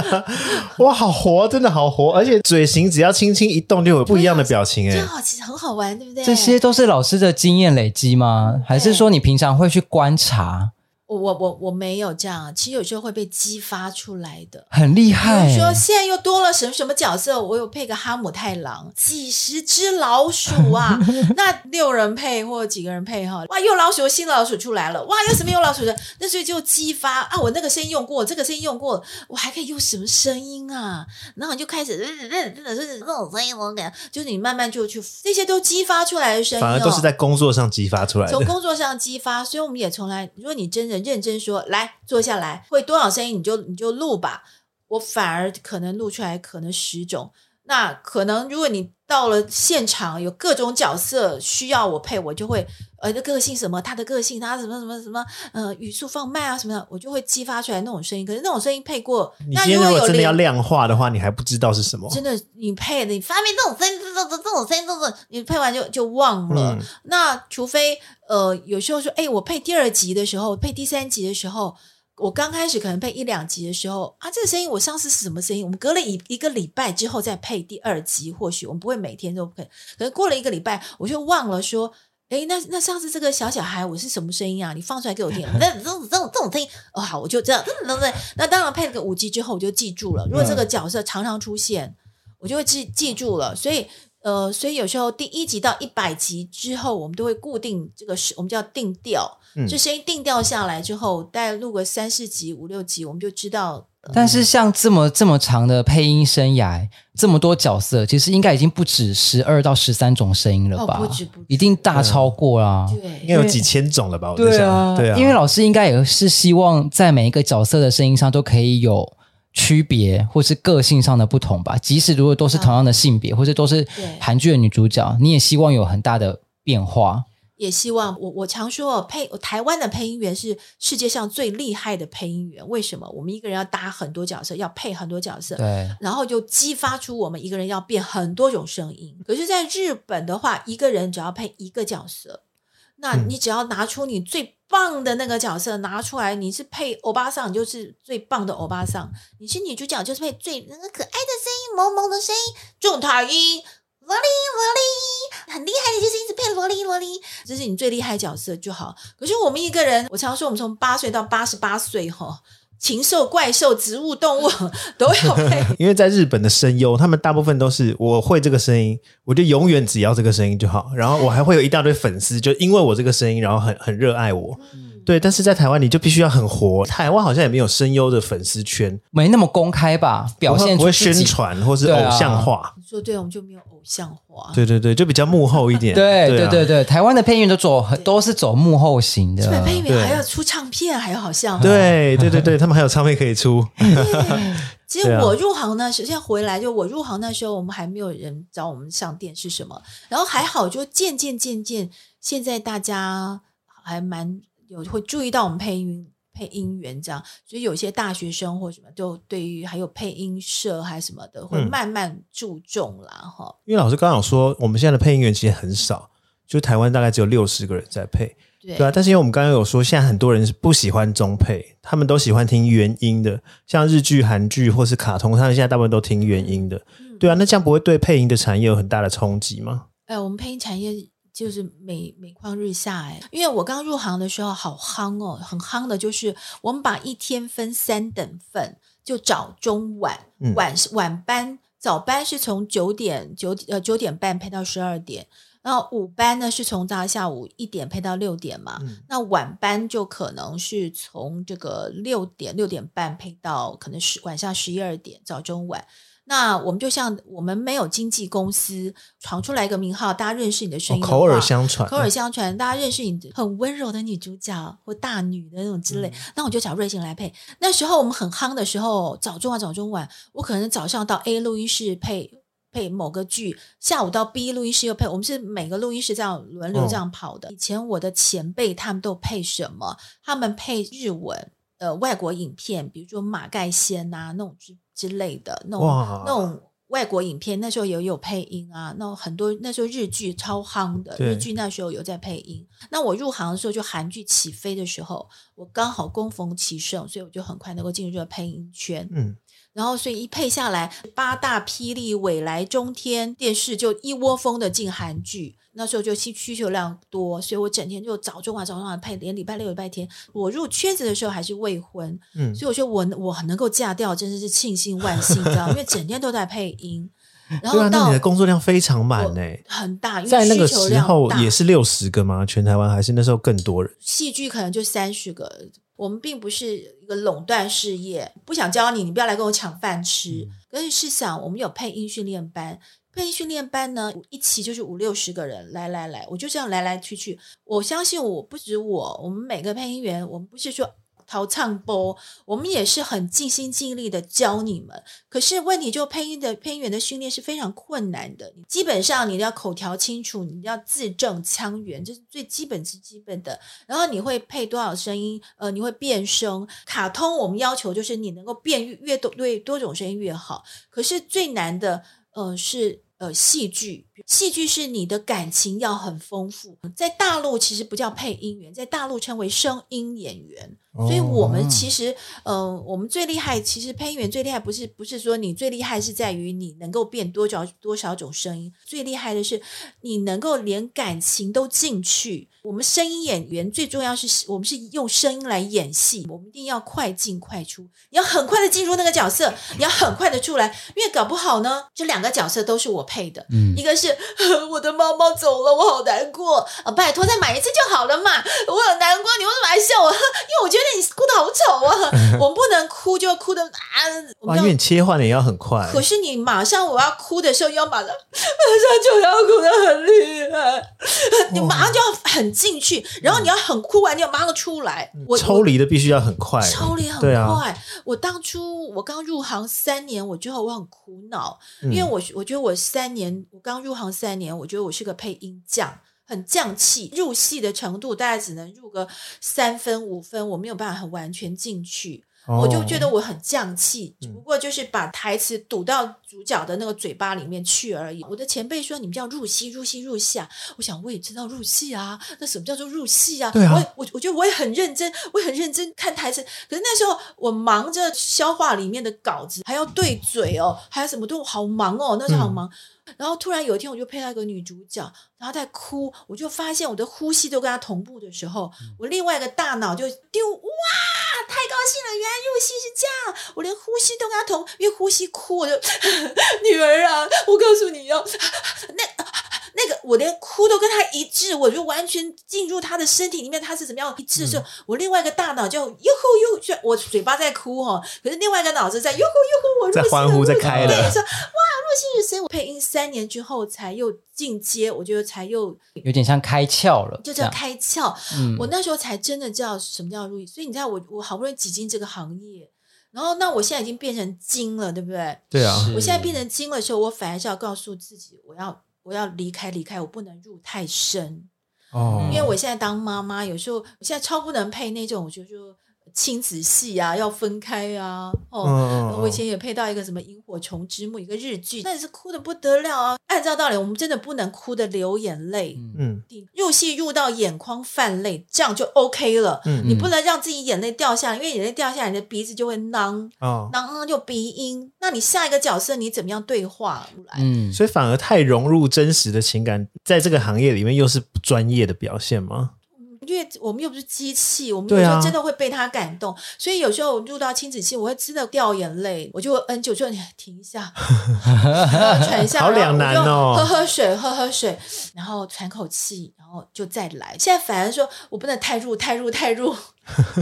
哇，好活，真的好活，而且嘴型只要轻轻一动，就有不一样的表情，哎，这好，其实很好玩，对不对？这些都是老师的经验累积吗？还是说你平常会去观察？我我我我没有这样，其实有时候会被激发出来的，很厉害。比如说现在又多了什么什么角色，我有配个哈姆太郎，几十只老鼠啊，那六人配或者几个人配哈，哇，又老鼠新的老鼠出来了，哇，又什么又老鼠的，那所以就激发啊，我那个声音用过，这个声音用过，我还可以用什么声音啊？然后你就开始认认真的是那种声音，我感觉就是你慢慢就去这些都激发出来的声音，反而都是在工作上激发出来的，从工作上激发，所以我们也从来，如果你真的。认真说，来坐下来，会多少声音你就你就录吧。我反而可能录出来可能十种。那可能如果你到了现场，有各种角色需要我配，我就会呃的个性什么，他的个性，他什么什么什么，呃语速放慢啊什么的，我就会激发出来那种声音。可是那种声音配过，你今天如果真的要量化的话，你还不知道是什么。真的，你配的，你发明这种声音，这种这种声音，这种你配完就就忘了。嗯、那除非呃有时候说，哎，我配第二集的时候，配第三集的时候。我刚开始可能配一两集的时候啊，这个声音我上次是什么声音？我们隔了一一个礼拜之后再配第二集，或许我们不会每天都配。可是过了一个礼拜，我就忘了说，诶，那那上次这个小小孩我是什么声音啊？你放出来给我听。那这种这种这种声音，哦好，我就这样，对不对？那当然配了个五集之后，我就记住了。如果这个角色常常出现，我就会记记住了。所以。呃，所以有时候第一集到一百集之后，我们都会固定这个是我们叫定调，嗯，就声音定调下来之后，大概录个三四集、五六集，我们就知道。但是像这么这么长的配音生涯，这么多角色，其实应该已经不止十二到十三种声音了吧？哦，不止不止，一定大超过啦。对，应该有几千种了吧？我在想，对啊，对啊，因为老师应该也是希望在每一个角色的声音上都可以有区别，或是个性上的不同吧。即使如果都是同样的性别，啊、或者都是韩剧的女主角，你也希望有很大的变化。也希望我我常说配台湾的配音员是世界上最厉害的配音员。为什么？我们一个人要搭很多角色，要配很多角色，对，然后就激发出我们一个人要变很多种声音。可是，在日本的话，一个人只要配一个角色，那你只要拿出你最棒的那个角色拿出来，你是配欧巴桑，你就是最棒的欧巴桑；你是女主角，就是配最那个可爱的声音、萌萌的声音、重塔音。萝莉萝莉，很厉害的，就是一直配萝莉萝莉，这是你最厉害角色就好。可是我们一个人，我常说我们从八岁到八十八岁，哈，禽兽、怪兽、植物、动物 都要配。因为在日本的声优，他们大部分都是我会这个声音，我就永远只要这个声音就好。然后我还会有一大堆粉丝，就因为我这个声音，然后很很热爱我。嗯对，但是在台湾你就必须要很活。台湾好像也没有声优的粉丝圈，没那么公开吧？表现不会宣传或是偶像化。你说对，我们就没有偶像化。对对对，就比较幕后一点。对对对对，台湾的配音员都走都是走幕后型的。日本配音员还要出唱片，还有好像。对对对对，他们还有唱片可以出。其实我入行呢，首先回来就我入行那时候，我们还没有人找我们上电视什么，然后还好，就渐渐渐渐，现在大家还蛮。有会注意到我们配音配音员这样，所以有些大学生或什么，就对于还有配音社还什么的，会慢慢注重啦哈、嗯。因为老师刚刚有说，我们现在的配音员其实很少，就台湾大概只有六十个人在配，对，对啊。但是因为我们刚刚有说，现在很多人是不喜欢中配，他们都喜欢听原音的，像日剧、韩剧或是卡通，他们现在大部分都听原音的，嗯、对啊。那这样不会对配音的产业有很大的冲击吗？哎、呃，我们配音产业。就是每每况日下哎，因为我刚入行的时候好夯哦，很夯的，就是我们把一天分三等份，就早中晚，晚晚班早班是从九点九呃九点半配到十二点，然后午班呢是从大下午一点配到六点嘛，嗯、那晚班就可能是从这个六点六点半配到可能是晚上十一二点，早中晚。那我们就像我们没有经纪公司闯出来一个名号，大家认识你的声音口耳相传，口耳相传，大家认识你很温柔的女主角或大女的那种之类。嗯、那我就找瑞幸来配。那时候我们很夯的时候，早中晚早中晚，我可能早上到 A 录音室配配某个剧，下午到 B 录音室又配。我们是每个录音室这样轮流这样跑的。哦、以前我的前辈他们都配什么？他们配日文。呃，外国影片，比如说马盖先啊，那种之之类的，那种那种外国影片，那时候也有，配音啊。那很多那时候日剧超夯的，日剧那时候有在配音。那我入行的时候，就韩剧起飞的时候，我刚好攻逢其盛，所以我就很快能够进入这个配音圈。嗯，然后所以一配下来，八大、霹雳、未来、中天电视就一窝蜂的进韩剧。那时候就需需求量多，所以我整天就早中晚早中晚配，连礼拜六礼拜天。我入圈子的时候还是未婚，嗯，所以我觉得我我很能够嫁掉，真的是庆幸万幸，你知道因为整天都在配音。然后到你的工作量非常满呢，很大。在那个时候也是六十个吗？全台湾还是那时候更多人？戏剧可能就三十个。我们并不是一个垄断事业，不想教你，你不要来跟我抢饭吃。可是试想，我们有配音训练班。配音训练班呢，一期就是五六十个人，来来来，我就这样来来去去。我相信我不止我，我们每个配音员，我们不是说逃唱播，我们也是很尽心尽力的教你们。可是问题就配音的配音员的训练是非常困难的，基本上你要口条清楚，你要字正腔圆，这是最基本之基本的。然后你会配多少声音？呃，你会变声。卡通我们要求就是你能够变越越多越多种声音越好。可是最难的，呃，是。呃，戏剧，戏剧是你的感情要很丰富。在大陆其实不叫配音员，在大陆称为声音演员。所以我们其实，呃，我们最厉害，其实配音员最厉害，不是不是说你最厉害是在于你能够变多少多少种声音，最厉害的是你能够连感情都进去。我们声音演员最重要是我们是用声音来演戏，我们一定要快进快出，你要很快的进入那个角色，你要很快的出来，因为搞不好呢，这两个角色都是我配的，嗯，一个是 我的猫猫走了，我好难过啊，拜托再买一次就好了嘛，我很难过，你为什么还笑我？因为我觉得。你哭的好丑啊！我们不能哭，就哭的啊！哇，因为你切换的也要很快。可是你马上我要哭的时候，要马上马上就要哭的很厉害，你马上就要很进去，然后你要很哭完，你要马上出来。我抽离的必须要很快，抽离很快。啊、我当初我刚入行三年，我觉得我很苦恼，因为我我觉得我三年，我刚入行三年，我觉得我是个配音匠。很降气，入戏的程度大概只能入个三分五分，我没有办法很完全进去，哦、我就觉得我很降气，只不过就是把台词堵到主角的那个嘴巴里面去而已。我的前辈说你们叫入戏，入戏，入戏啊！我想我也知道入戏啊，那什么叫做入戏啊？对啊，我我我觉得我也很认真，我也很认真看台词，可是那时候我忙着消化里面的稿子，还要对嘴哦，还有什么都好忙哦，那时候好忙。嗯然后突然有一天，我就配到一个女主角，然后在哭，我就发现我的呼吸都跟她同步的时候，我另外一个大脑就丢哇，太高兴了！原来入戏是这样，我连呼吸都跟她同，因为呼吸哭，我就 女儿啊，我告诉你要 那。那个我连哭都跟他一致，我就完全进入他的身体里面，他是怎么样一致的时候，我另外一个大脑就哟吼哟，我嘴巴在哭哈，可是另外一个脑子在哟吼哟吼，我欢呼，在开了，说哇，入戏是谁？我配音三年之后才又进阶，我觉得才又有点像开窍了，就叫开窍。嗯，我那时候才真的知道什么叫入戏，所以你知道我我好不容易挤进这个行业，然后那我现在已经变成精了，对不对？对啊，我现在变成精的时候，我反而是要告诉自己，我要。我要离开，离开，我不能入太深哦，因为我现在当妈妈，有时候我现在超不能配那种，我就说。亲子戏啊，要分开啊！哦，嗯、我以前也配到一个什么《萤火虫之墓》一个日剧，那也是哭的不得了啊！按照道理，我们真的不能哭的流眼泪。嗯，入戏入到眼眶泛泪，这样就 OK 了。嗯，你不能让自己眼泪掉下来，因为眼泪掉下来，你的鼻子就会囊，哦，囔就鼻音。那你下一个角色你怎么样对话出来？嗯，所以反而太融入真实的情感，在这个行业里面又是不专业的表现吗？因为我们又不是机器，我们有时候真的会被他感动，啊、所以有时候我入到亲子戏，我会真的掉眼泪，我就嗯，就说你停一下，喘一下，好两难哦，喝喝水，喝喝水，然后喘口气，然后就再来。现在反而说我不能太入，太入，太入。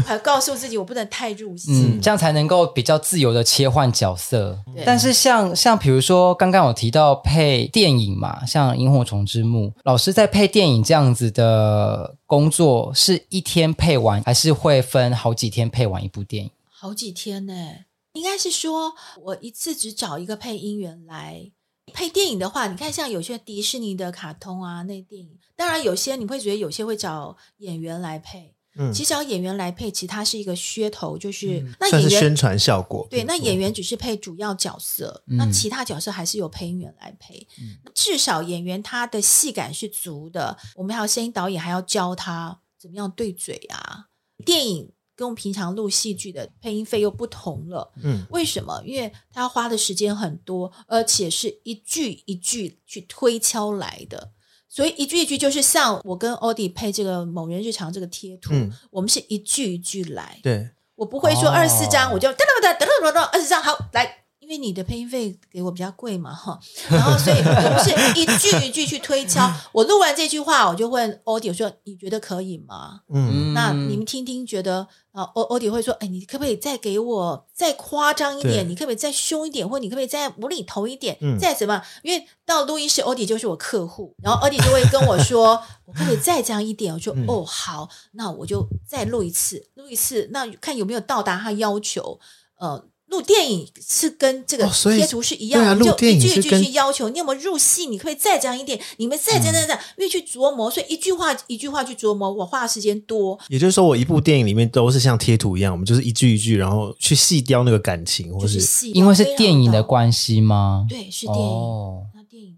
还告诉自己我不能太入戏，嗯，这样才能够比较自由的切换角色。但是像像比如说刚刚我提到配电影嘛，像《萤火虫之墓》，老师在配电影这样子的工作，是一天配完，还是会分好几天配完一部电影？好几天呢？应该是说我一次只找一个配音员来配电影的话，你看像有些迪士尼的卡通啊，那电影，当然有些你会觉得有些会找演员来配。嗯，其实找演员来配，其实它是一个噱头，就是、嗯、那演员算是宣传效果。对，那演员只是配主要角色，嗯、那其他角色还是由配音员来配。嗯、至少演员他的戏感是足的，我们还有声音导演还要教他怎么样对嘴啊。电影跟我们平常录戏剧的配音费又不同了。嗯，为什么？因为他要花的时间很多，而且是一句一句去推敲来的。所以一句一句就是像我跟欧弟配这个某人日常这个贴图，嗯、我们是一句一句来。对，我不会说二十四张，我就噔噔噔噔噔噔二十张好来，因为你的配音费给我比较贵嘛哈。然后所以我不是一句一句去推敲。我录完这句话，我就问欧弟我说：“你觉得可以吗？”嗯，那你们听听，觉得。啊，欧欧迪会说：“哎，你可不可以再给我再夸张一点？你可不可以再凶一点？或你可不可以再无厘头一点？嗯、再怎么？因为到录音室，欧迪就是我客户，然后欧迪就会跟我说：我可不可以再这样一点？我说：嗯、哦，好，那我就再录一次，录一次，那看有没有到达他要求。呃。”录电影是跟这个贴图是一样的，哦、就一句一句去要求你有没有入戏，你可以再讲一点，你们再讲讲讲，因为去琢磨，所以一句话一句话去琢磨，我花的时间多。也就是说，我一部电影里面都是像贴图一样，我们就是一句一句，然后去细雕那个感情，或是，是因为是电影的关系吗？对，是电影。哦影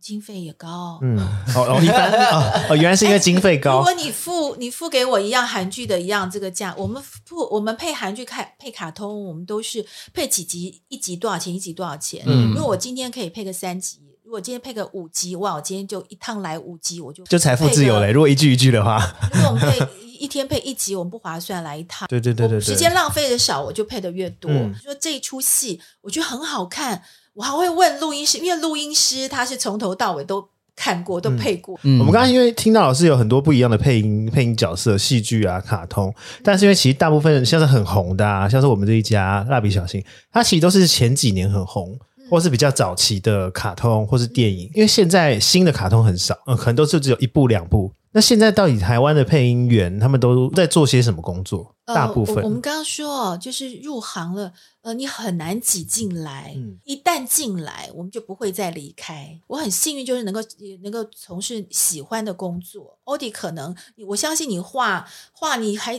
经费也高。嗯，哦哦，一般哦哦，原来是因为经费高。如果你付你付给我一样韩剧的一样这个价，我们付我们配韩剧看配卡通，我们都是配几集，一集多少钱，一集多少钱。嗯，如果我今天可以配个三集。如果今天配个五集，哇！我今天就一趟来五集，我就就财富自由嘞。如果一句一句的话，如果我们配一天配一集，我们不划算，来一趟。对对对对，对，时间浪费的少，我就配的越多。嗯、说这一出戏，我觉得很好看，我还会问录音师，因为录音师他是从头到尾都看过，都配过。嗯、我们刚刚因为听到老师有很多不一样的配音配音角色，戏剧啊、卡通，但是因为其实大部分像是很红的，啊，像是我们这一家蜡笔小新，它其实都是前几年很红。或是比较早期的卡通，或是电影，因为现在新的卡通很少，嗯，可能都是只有一部两部。那现在到底台湾的配音员他们都在做些什么工作？大部分、呃、我，我们刚刚说，就是入行了，呃，你很难挤进来。嗯、一旦进来，我们就不会再离开。我很幸运，就是能够能够从事喜欢的工作。欧弟可能，我相信你画画，你还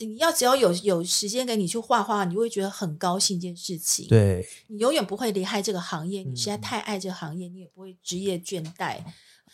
你要只要有有时间给你去画画，你会觉得很高兴一件事情。对，你永远不会离开这个行业。你实在太爱这个行业，你也不会职业倦怠。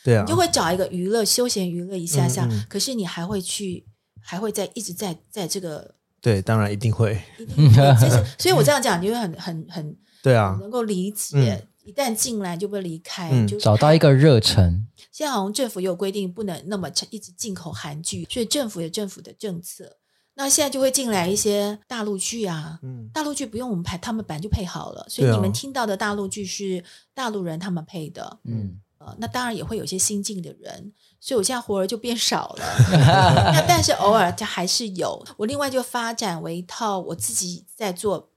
对啊，你就会找一个娱乐、休闲娱乐一下下，嗯嗯，可是你还会去，还会在一直在在这个。对，当然一定会。一定会，就是，所以我这样讲，你会很很很对啊，能够理解。嗯、一旦进来就不会离开，嗯、就找到一个热忱。现在好像政府有规定，不能那么一直进口韩剧，所以政府有政府的政策。那现在就会进来一些大陆剧啊，嗯、大陆剧不用我们配，他们本来就配好了，所以你们听到的大陆剧是大陆人他们配的，嗯。那当然也会有些新进的人，所以我现在活儿就变少了。那但是偶尔就还是有。我另外就发展为一套我自己在做，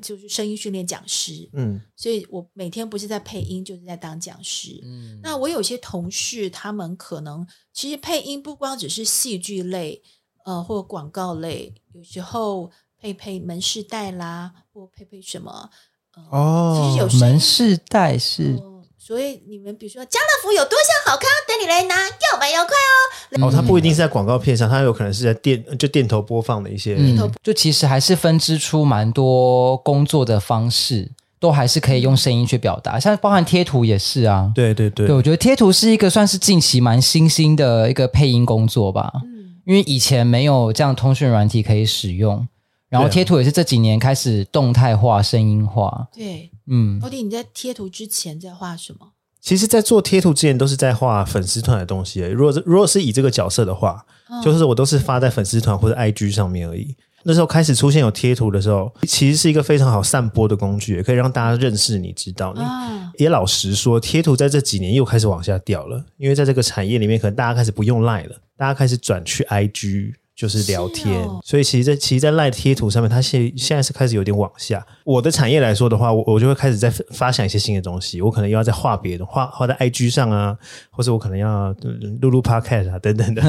就是声音训练讲师。嗯，所以我每天不是在配音，就是在当讲师。嗯，那我有些同事，他们可能其实配音不光只是戏剧类，呃，或广告类，有时候配配门市带啦，或配配什么。呃、哦，其实有门市带是。呃所以你们比如说家乐福有多项好康，等你来拿，要买要快哦。哦，它不一定是在广告片上，它有可能是在电就电头播放的一些。嗯，就其实还是分支出蛮多工作的方式，都还是可以用声音去表达，像包含贴图也是啊。对对对，对我觉得贴图是一个算是近期蛮新兴的一个配音工作吧。嗯，因为以前没有这样通讯软体可以使用，然后贴图也是这几年开始动态化、声音化。对。嗯，欧弟，你在贴图之前在画什么？其实，在做贴图之前，都是在画粉丝团的东西。如果是如果是以这个角色的话，哦、就是我都是发在粉丝团或者 IG 上面而已。那时候开始出现有贴图的时候，其实是一个非常好散播的工具，也可以让大家认识你，知道你。哦、也老实说，贴图在这几年又开始往下掉了，因为在这个产业里面，可能大家开始不用 Line 了，大家开始转去 IG。就是聊天，哦、所以其实在，在其实，在赖贴图上面，它现现在是开始有点往下。我的产业来说的话，我我就会开始在发想一些新的东西。我可能又要再画别的，画画在 IG 上啊，或者我可能要录录 Podcast 啊等等的。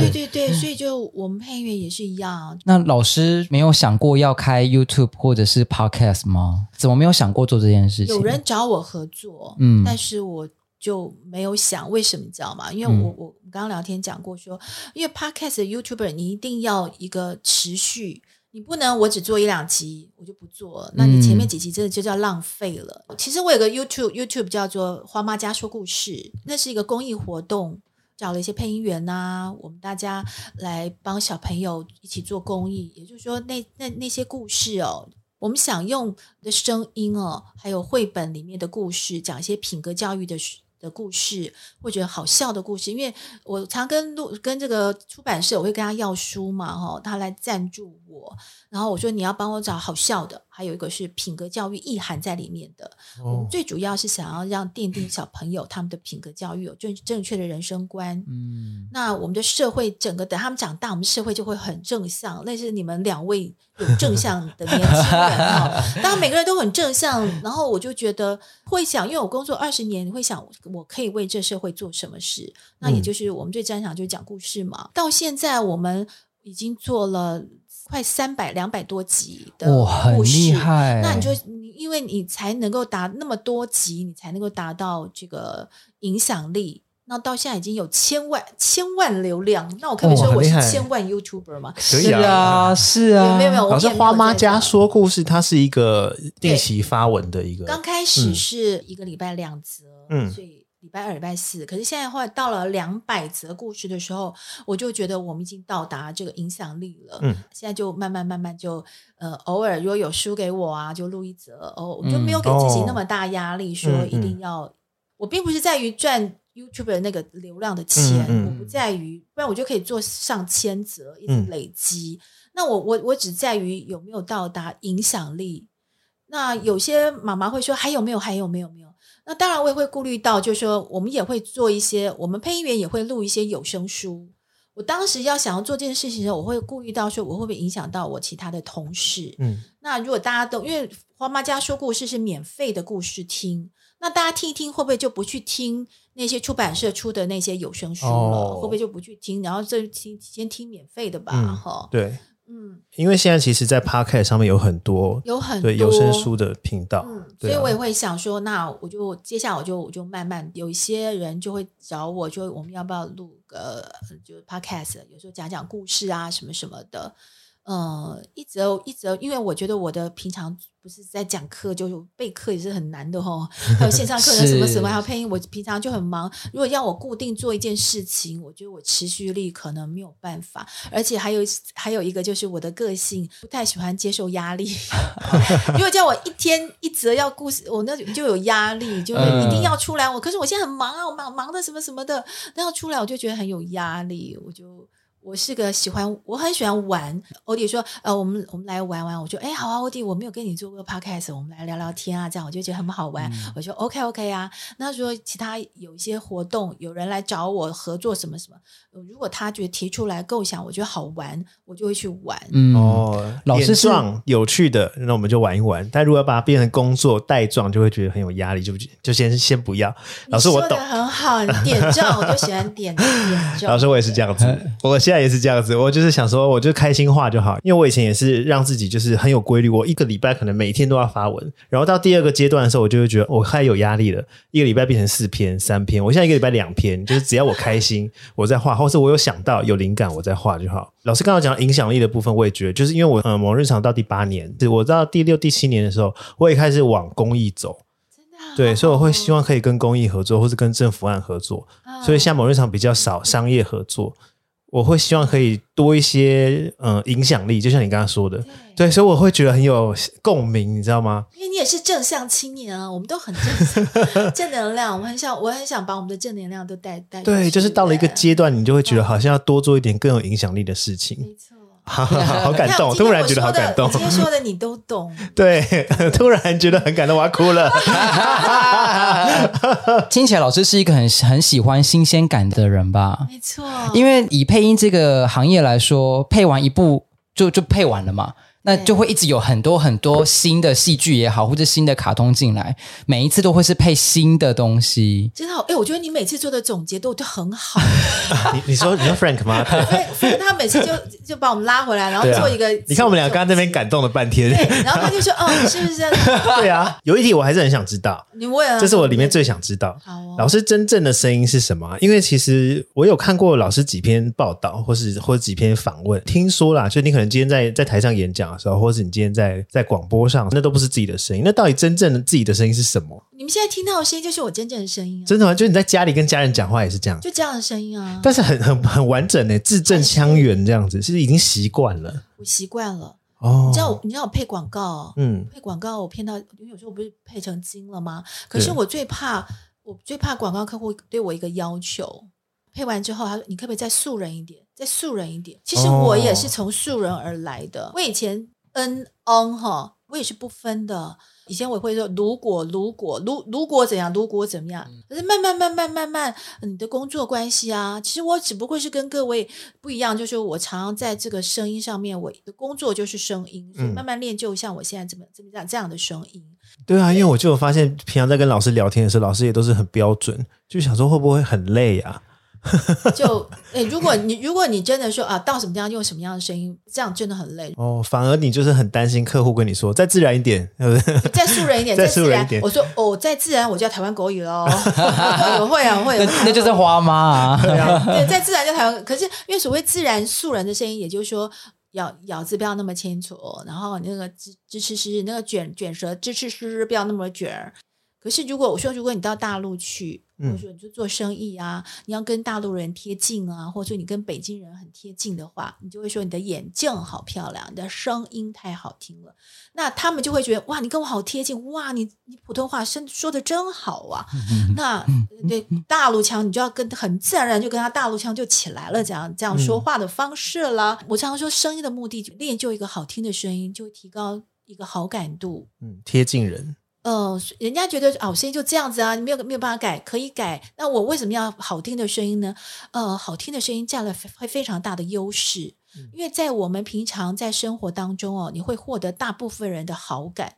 对对对，所以就我们配乐也是一样。那老师没有想过要开 YouTube 或者是 Podcast 吗？怎么没有想过做这件事情？有人找我合作，嗯，但是我。就没有想为什么，你知道吗？因为我我刚刚聊天讲过说，因为 Podcast 的 YouTuber 你一定要一个持续，你不能我只做一两集我就不做，那你前面几集真的就叫浪费了。其实我有个 YouTube YouTube 叫做花妈家说故事，那是一个公益活动，找了一些配音员呐，我们大家来帮小朋友一起做公益。也就是说，那那那些故事哦，我们想用的声音哦，还有绘本里面的故事，讲一些品格教育的。的故事，或者好笑的故事，因为我常跟录跟这个出版社，我会跟他要书嘛，哈，他来赞助我，然后我说你要帮我找好笑的，还有一个是品格教育意涵在里面的。哦、我们最主要是想要让奠定小朋友他们的品格教育有正正确的人生观。嗯，那我们的社会整个等他们长大，我们社会就会很正向。那是你们两位有正向的年轻人哈，当然每个人都很正向，然后我就觉得会想，因为我工作二十年，你会想。我可以为这社会做什么事？那也就是我们最专长就是讲故事嘛。嗯、到现在我们已经做了快三百两百多集的故事，哦、很厉害。那你就因为你才能够达那么多集，你才能够达到这个影响力。那到现在已经有千万千万流量。那我可以说我是千万 YouTuber 吗？可以啊，是啊，没有没有。老师花妈家说故事，它是一个定期发文的一个。刚开始是一个礼拜两则，嗯，所以。礼拜二、礼拜四。可是现在后来到了两百则故事的时候，我就觉得我们已经到达这个影响力了。嗯，现在就慢慢慢慢就呃，偶尔如果有书给我啊，就录一则哦，我就没有给自己那么大压力，说一定要。我并不是在于赚 YouTube 的那个流量的钱，我不在于，不然我就可以做上千则，一直累积。嗯、那我我我只在于有没有到达影响力。那有些妈妈会说还有没有还有没有没有？那当然我也会顾虑到，就是说我们也会做一些，我们配音员也会录一些有声书。我当时要想要做这件事情的时候，我会顾虑到说我会不会影响到我其他的同事。嗯，那如果大家都因为花妈家说故事是免费的故事听，那大家听一听会不会就不去听那些出版社出的那些有声书了？哦、会不会就不去听，然后这听先听免费的吧？哈、嗯，对。嗯，因为现在其实，在 Podcast 上面有很多有很多。对有声书的频道，嗯，所以我也会想说，那我就接下来我就我就慢慢有一些人就会找我，就我们要不要录个就是 Podcast，有时候讲讲故事啊什么什么的。呃，一直一直，因为我觉得我的平常不是在讲课，就是备课也是很难的哦。还有线上课程什么什么，还有配音，我平常就很忙。如果要我固定做一件事情，我觉得我持续力可能没有办法。而且还有还有一个就是我的个性不太喜欢接受压力。如果叫我一天一则要故事，我那就有压力，就是一定要出来。我可是我现在很忙啊，我忙忙的什么什么的，那要出来我就觉得很有压力，我就。我是个喜欢，我很喜欢玩。欧弟说：“呃，我们我们来玩玩。”我说：“哎，好啊，欧弟，我没有跟你做过 podcast，我们来聊聊天啊，这样我就觉得很好玩。嗯”我说：“OK OK 啊。”那说其他有一些活动，有人来找我合作什么什么，如果他觉得提出来构想，我觉得好玩，我就会去玩。嗯哦，老师状有趣的，那我们就玩一玩。但如果要把它变成工作带状，就会觉得很有压力，就就先先不要。老师，我懂，很好，你点状我就喜欢点点状。老师，我也是这样子，我现在也是这样子，我就是想说，我就开心画就好，因为我以前也是让自己就是很有规律，我一个礼拜可能每天都要发文，然后到第二个阶段的时候，我就会觉得我太有压力了，一个礼拜变成四篇、三篇，我现在一个礼拜两篇，就是只要我开心，我在画，或是我有想到有灵感，我在画就好。老师刚刚讲影响力的部分，我也觉得，就是因为我嗯，某日常到第八年，我到第六、第七年的时候，我也开始往公益走，真的，对，所以我会希望可以跟公益合作，或是跟政府案合作，所以像某日常比较少商业合作。我会希望可以多一些嗯影响力，就像你刚刚说的，对，对，所以我会觉得很有共鸣，你知道吗？因为你也是正向青年啊，我们都很正向正能量，我很想，我很想把我们的正能量都带带。对，就是到了一个阶段，你就会觉得好像要多做一点更有影响力的事情。没错。好，好感动，突然觉得好感动。今天说的你都懂，对，突然觉得很感动，我要哭了。听起来老师是一个很很喜欢新鲜感的人吧？没错，因为以配音这个行业来说，配完一部就就配完了嘛。那就会一直有很多很多新的戏剧也好，或者新的卡通进来，每一次都会是配新的东西。真的好，哎，我觉得你每次做的总结都都很好。你你说你说 Frank 吗？对，他每次就就把我们拉回来，然后做一个。你看我们俩刚刚那边感动了半天。对，然后他就说：“哦，是不是这样？” 对啊，有一题我还是很想知道。你问啊，这是我里面最想知道。好，老师真正的声音是什么？因为其实我有看过老师几篇报道，或是或者几篇访问，听说啦，就你可能今天在在台上演讲的时候，或是你今天。在在广播上，那都不是自己的声音。那到底真正的自己的声音是什么？你们现在听到的声音就是我真正的声音啊！真的吗？就是你在家里跟家人讲话也是这样，就这样的声音啊！但是很很很完整呢，字正腔圆这样子，是已经习惯了。我习惯了哦。你知道我，你知道我配广告，嗯，配广告我骗到，因为有时候我不是配成精了吗？可是我最怕，我最怕广告客户对我一个要求，配完之后他说：“你可不可以再素人一点？再素人一点？”其实我也是从素人而来的。哦、我以前。N on 哈，我也是不分的。以前我会说，如果如果如如果怎样，如果怎么样。可是慢慢慢慢慢慢，你的工作关系啊，其实我只不过是跟各位不一样，就是我常常在这个声音上面，我的工作就是声音，所以慢慢练就像我现在这么这么这样这样的声音。对啊，因为我就有发现，平常在跟老师聊天的时候，老师也都是很标准，就想说会不会很累啊？就诶，如果你如果你真的说啊，到什么地方用什么样的声音，这样真的很累哦。反而你就是很担心客户跟你说再自然一点，是不是？再素人一点，再素人一点。我说哦，再自然，我就要台湾国语喽。我会啊，会。那就是花妈啊。对，再自然就台湾。可是因为所谓自然素人的声音，也就是说咬咬字不要那么清楚，然后那个吱吱吱吱，那个卷卷舌吱吱吱不要那么卷。可是如果我说，如果你到大陆去，或者说你就做生意啊，嗯、你要跟大陆人贴近啊，或者说你跟北京人很贴近的话，你就会说你的眼镜好漂亮，你的声音太好听了，那他们就会觉得哇，你跟我好贴近，哇，你你普通话声说的真好啊。那对大陆腔，你就要跟很自然而然就跟他大陆腔就起来了，这样这样说话的方式了。嗯、我常常说，声音的目的就练就一个好听的声音，就会提高一个好感度，嗯，贴近人。呃，人家觉得哦，声音就这样子啊，你没有没有办法改，可以改。那我为什么要好听的声音呢？呃，好听的声音占了非非常大的优势，嗯、因为在我们平常在生活当中哦，你会获得大部分人的好感。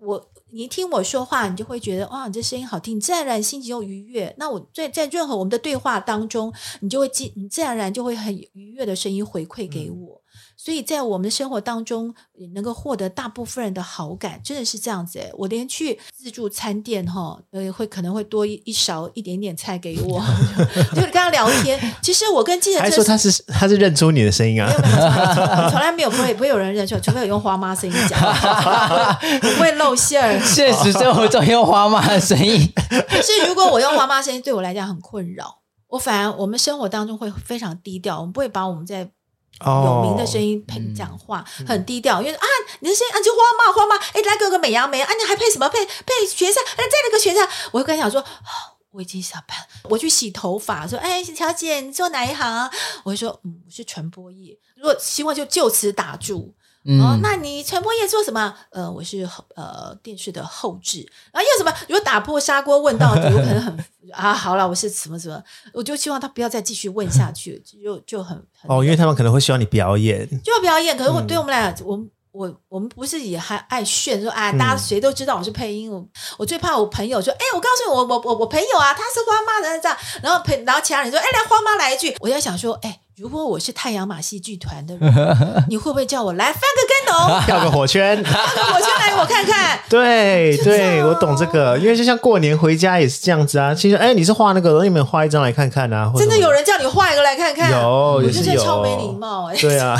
我你一听我说话，你就会觉得哇，你这声音好听，你自然而然心情又愉悦。那我在在任何我们的对话当中，你就会记，你自然而然就会很愉悦的声音回馈给我。嗯所以在我们的生活当中，也能够获得大部分人的好感，真的是这样子诶。我连去自助餐店哈，呃，会可能会多一一勺一点点菜给我，就跟他聊天。其实我跟记者 还说他是他是认出你的声音啊，没有没有，从来没有不会不会有人认出，除非有用花妈声音讲，不会露馅儿。现实生活中用花妈的声音，可是如果我用花妈声音，对我来讲很困扰。我反而我们生活当中会非常低调，我们不会把我们在。有名的声音配讲话、嗯、很低调，因为啊，你的声音啊就花妈花妈，哎，来个个美羊美啊，你还配什么配配学生？哎，再来个学生，我会跟他讲说，哦，我已经下班，我去洗头发，说，哎，小姐，你做哪一行？我会说，嗯，我是传播业。如果希望就就此打住。嗯、哦，那你传播业做什么？呃，我是呃电视的后置。然后又什么？如果打破砂锅问到底，我可能很 啊，好了，我是什么什么？我就希望他不要再继续问下去，就就很，很哦，因为他们可能会希望你表演，就要表演。可是我对我们俩，嗯、我我我们不是也还爱炫说啊，大家谁都知道我是配音。我、嗯、我最怕我朋友说，哎，我告诉你，我我我我朋友啊，他是花妈的这样。然后陪然后其他人说，哎，来花妈来一句，我在想说，哎。如果我是太阳马戏剧团的人，你会不会叫我来翻个跟斗，跳个火圈，跳个火圈来我看看？对对，我懂这个，因为就像过年回家也是这样子啊。其实，哎，你是画那个，你们画一张来看看啊。真的有人叫你画一个来看看？有，也是有。超没礼貌哎。对啊，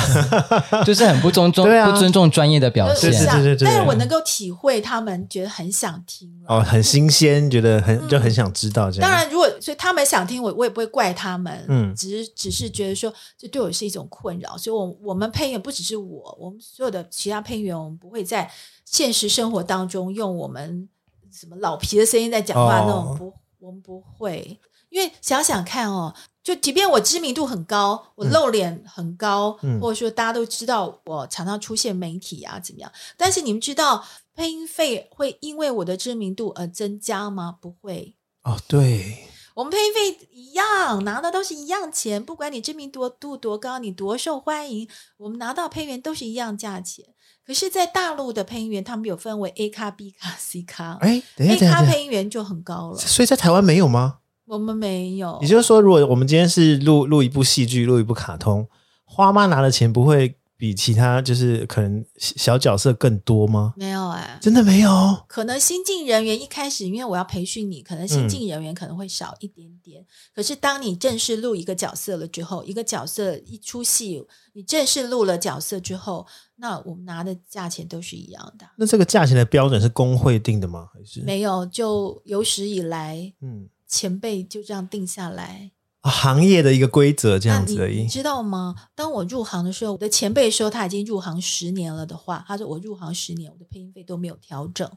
就是很不尊重，不尊重专业的表现。对对对对。但是我能够体会他们觉得很想听哦，很新鲜，觉得很就很想知道这样。当然，如果所以他们想听，我我也不会怪他们。嗯，只是只是觉得说，这对我是。一种困扰，所以我，我我们配音员不只是我，我们所有的其他配音员，我们不会在现实生活当中用我们什么老皮的声音在讲话，那种不，哦、我们不会。因为想想看哦，就即便我知名度很高，我露脸很高，嗯、或者说大家都知道我常常出现媒体啊，怎么样？但是你们知道配音费会因为我的知名度而增加吗？不会。哦，对。我们配音费一样，拿的都是一样钱，不管你知名度多，多高，你多受欢迎，我们拿到配音员都是一样价钱。可是，在大陆的配音员，他们有分为 A 咖、B 咖、C 咖。哎，A 咖配音员就很高了。所以在台湾没有吗？我们没有。也就是说，如果我们今天是录录一部戏剧，录一部卡通，花妈拿的钱不会。比其他就是可能小角色更多吗？没有哎、欸，真的没有。可能新进人员一开始，因为我要培训你，可能新进人员可能会少一点点。嗯、可是当你正式录一个角色了之后，一个角色一出戏，你正式录了角色之后，那我们拿的价钱都是一样的。那这个价钱的标准是工会定的吗？还是没有？就有史以来，嗯，前辈就这样定下来。行业的一个规则这样子而已，你，你知道吗？当我入行的时候，我的前辈说他已经入行十年了的话，他说我入行十年，我的配音费都没有调整。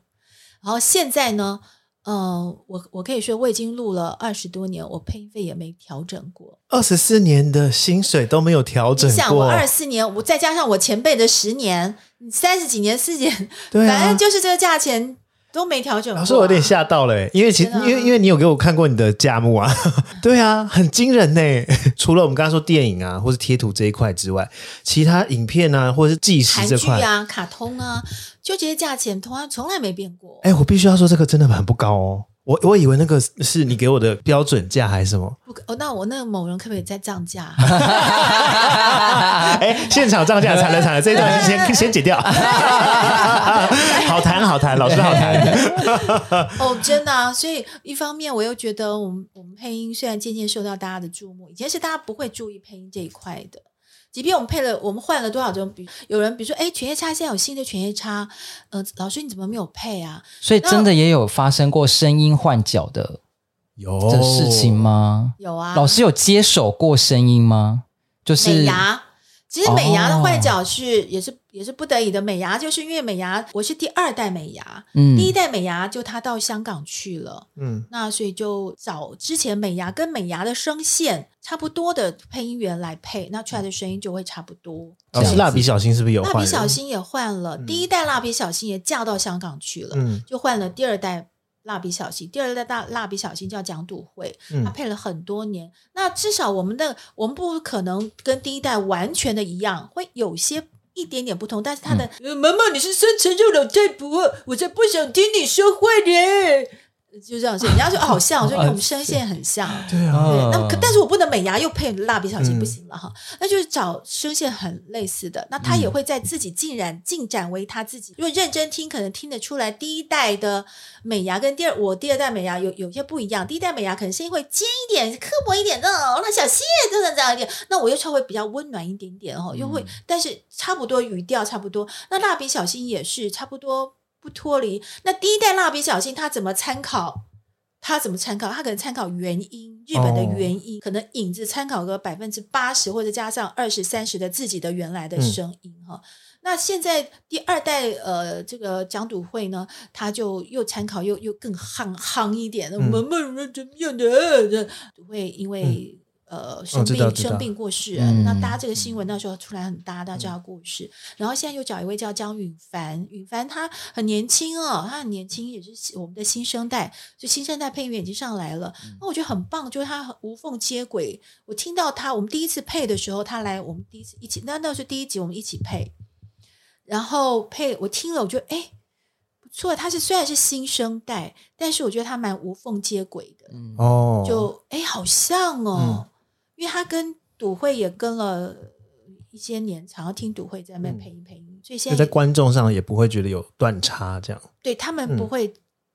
然后现在呢，嗯、呃，我我可以说我已经录了二十多年，我配音费也没调整过。二十四年的薪水都没有调整过。你想我二十四年，我再加上我前辈的十年，三十几年、四年，对啊、反正就是这个价钱。都没调整。老师，我有点吓到了，因为其实因为因为你有给我看过你的价目啊，对啊，很惊人呢。除了我们刚刚说电影啊，或是贴图这一块之外，其他影片啊，或者是计时这块，啊、卡通啊，就这些价钱，从来从来没变过。哎，我必须要说，这个真的很不高哦。我我以为那个是你给我的标准价还是什么？不，哦，那我那个某人可不可以再涨价？哎，现场涨价，惨了惨了，这一段先先剪掉。好谈好谈，老师好谈。哦，真的啊，所以一方面我又觉得，我们我们配音虽然渐渐受到大家的注目，以前是大家不会注意配音这一块的。即便我们配了，我们换了多少种，比有人比如说，哎，犬夜叉现在有新的犬夜叉，呃，老师你怎么没有配啊？所以真的也有发生过声音换角的有的事情吗？有啊，老师有接手过声音吗？就是美牙，其实美牙的换角是、哦、也是也是不得已的。美牙就是因为美牙，我是第二代美牙，嗯，第一代美牙就他到香港去了，嗯，那所以就找之前美牙跟美牙的声线差不多的配音员来配，那出来的声音就会差不多。哦，是蜡笔小新是不是有换？蜡笔小新也换了，嗯、第一代蜡笔小新也嫁到香港去了，嗯，就换了第二代。蜡笔小新，第二代大蜡笔小新叫蒋笃慧，他配了很多年。嗯、那至少我们的我们不可能跟第一代完全的一样，会有些一点点不同。但是他的、嗯、妈妈，你是三层肉老太婆，我才不想听你说话呢。就这样子，人家说好像，就因为我们声线很像。对啊，那可但是我不能美牙又配蜡笔小新不行了哈。那就是找声线很类似的，那他也会在自己进展进展为他自己。如果认真听，可能听得出来，第一代的美牙跟第二我第二代美牙有有些不一样。第一代美牙可能声音会尖一点、刻薄一点的，那小新真的这样一点。那我又稍微比较温暖一点点哦，又会，但是差不多语调差不多。那蜡笔小新也是差不多。不脱离那第一代蜡笔小新，他怎么参考？他怎么参考？他可能参考原因，日本的原因，哦、可能影子参考个百分之八十，或者加上二十三十的自己的原来的声音哈。嗯、那现在第二代呃，这个蒋笃慧呢，他就又参考又又更夯夯一点，我们怎么样的？会因为。嗯呃，生病、哦、生病过世，嗯、那大家这个新闻那时候出来很大，大家知道过世，嗯、然后现在又找一位叫江允凡，允凡他很年轻哦，他很年轻，也是我们的新生代，就新生代配音员已经上来了，嗯、那我觉得很棒，就是他无缝接轨。我听到他，我们第一次配的时候，他来我们第一次一起，那那是第一集我们一起配，然后配我听了，我觉得哎不错，他是虽然是新生代，但是我觉得他蛮无缝接轨的，哦、嗯，就哎好像哦。嗯因为他跟赌会也跟了一些年，常要听赌会在那边配音配音，嗯、所以现在，在观众上也不会觉得有断差，这样对他们不会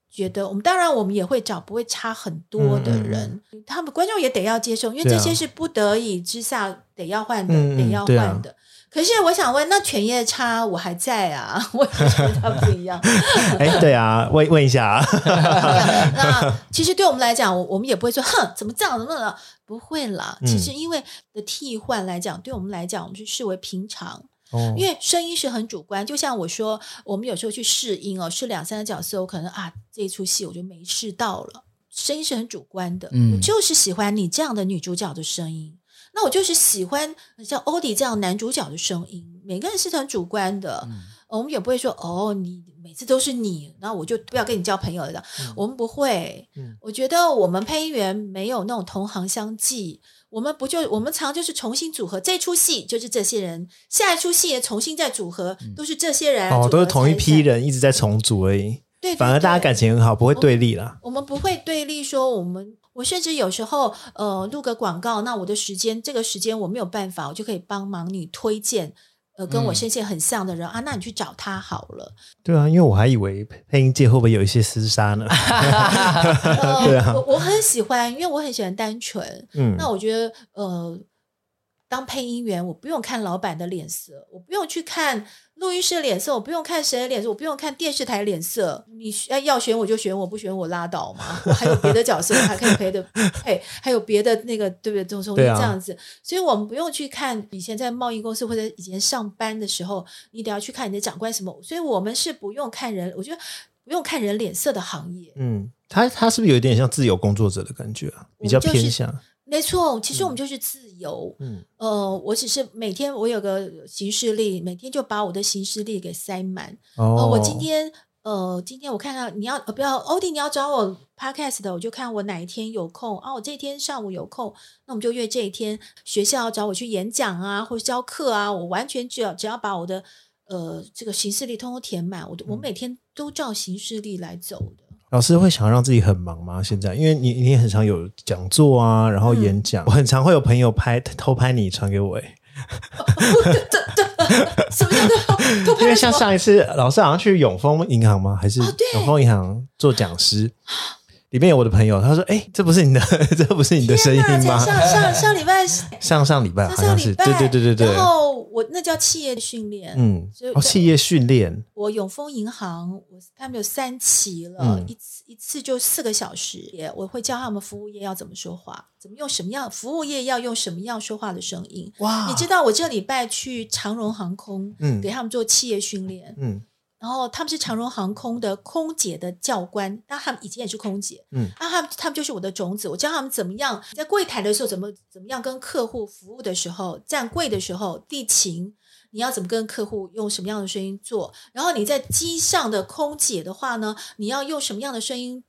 觉得。嗯、我们当然我们也会找不会差很多的人，嗯、他们观众也得要接受，因为这些是不得已之下得要换的，嗯、得要换的。可是我想问，那犬夜叉我还在啊？为什么他不一样？哎，对啊，问问一下啊。那其实对我们来讲，我我们也不会说，哼，怎么这样，怎么了？不会啦。其实因为的替换来讲，对我们来讲，我们就视为平常。哦。因为声音是很主观，就像我说，我们有时候去试音哦，试两三个角色，我可能啊，这一出戏我就没试到了。声音是很主观的，嗯，我就是喜欢你这样的女主角的声音。那我就是喜欢像欧迪这样男主角的声音，每个人是很主观的，嗯、我们也不会说哦，你每次都是你，那我就不要跟你交朋友了。嗯、我们不会，嗯、我觉得我们配音员没有那种同行相忌，我们不就我们常就是重新组合，这出戏就是这些人，下一出戏也重新再组合，嗯、都是这些人哦，都是同一批人一直在重组而已。对，对，对，反而大家感情很好，不会对立啦。我们不会对立，说我们。我甚至有时候，呃，录个广告，那我的时间，这个时间我没有办法，我就可以帮忙你推荐，呃，跟我声线很像的人、嗯、啊，那你去找他好了。对啊，因为我还以为配音界会不会有一些厮杀呢？对啊，我我很喜欢，因为我很喜欢单纯。嗯，那我觉得，呃。当配音员，我不用看老板的脸色，我不用去看录音室脸色，我不用看谁的脸色，我不用看电视台脸色。你要选我就选我，不选我拉倒嘛。我 还有别的角色，我还可以陪的 配，还有别的那个对不对？这种这样子，所以我们不用去看以前在贸易公司或者以前上班的时候，你得要去看你的长官什么。所以我们是不用看人，我觉得不用看人脸色的行业。嗯，他他是不是有点像自由工作者的感觉啊？比较偏向。没错，其实我们就是自由。嗯，呃，我只是每天我有个行事历，每天就把我的行事历给塞满。哦、呃，我今天，呃，今天我看到你要，呃，不要，欧弟你要找我 podcast 的，我就看我哪一天有空。啊，我这一天上午有空，那我们就约这一天。学校要找我去演讲啊，或者教课啊，我完全只要只要把我的呃这个行事历通通填满，我我每天都照行事历来走的。老师会想要让自己很忙吗？现在，因为你你也很常有讲座啊，然后演讲，嗯、我很常会有朋友拍偷拍你传给我。哎，什么叫偷偷拍？因为像上一次，老师好像去永丰银行吗？还是永丰银行做讲师？里面有我的朋友，他说：“哎、欸，这不是你的，这不是你的声音吗？”上上 上礼拜，上上礼拜好像是，对对对对对。然后我那叫企业训练，嗯，哦，企业训练。我永丰银行，我他们有三期了，嗯、一次一次就四个小时，也我会教他们服务业要怎么说话，怎么用什么样服务业要用什么样说话的声音。哇，你知道我这礼拜去长荣航空，嗯，给他们做企业训练，嗯。然后他们是长荣航空的空姐的教官，那他们以前也是空姐，嗯，那他们他们就是我的种子，我教他们怎么样在柜台的时候怎么怎么样跟客户服务的时候，站柜的时候地勤，你要怎么跟客户用什么样的声音做，然后你在机上的空姐的话呢，你要用什么样的声音？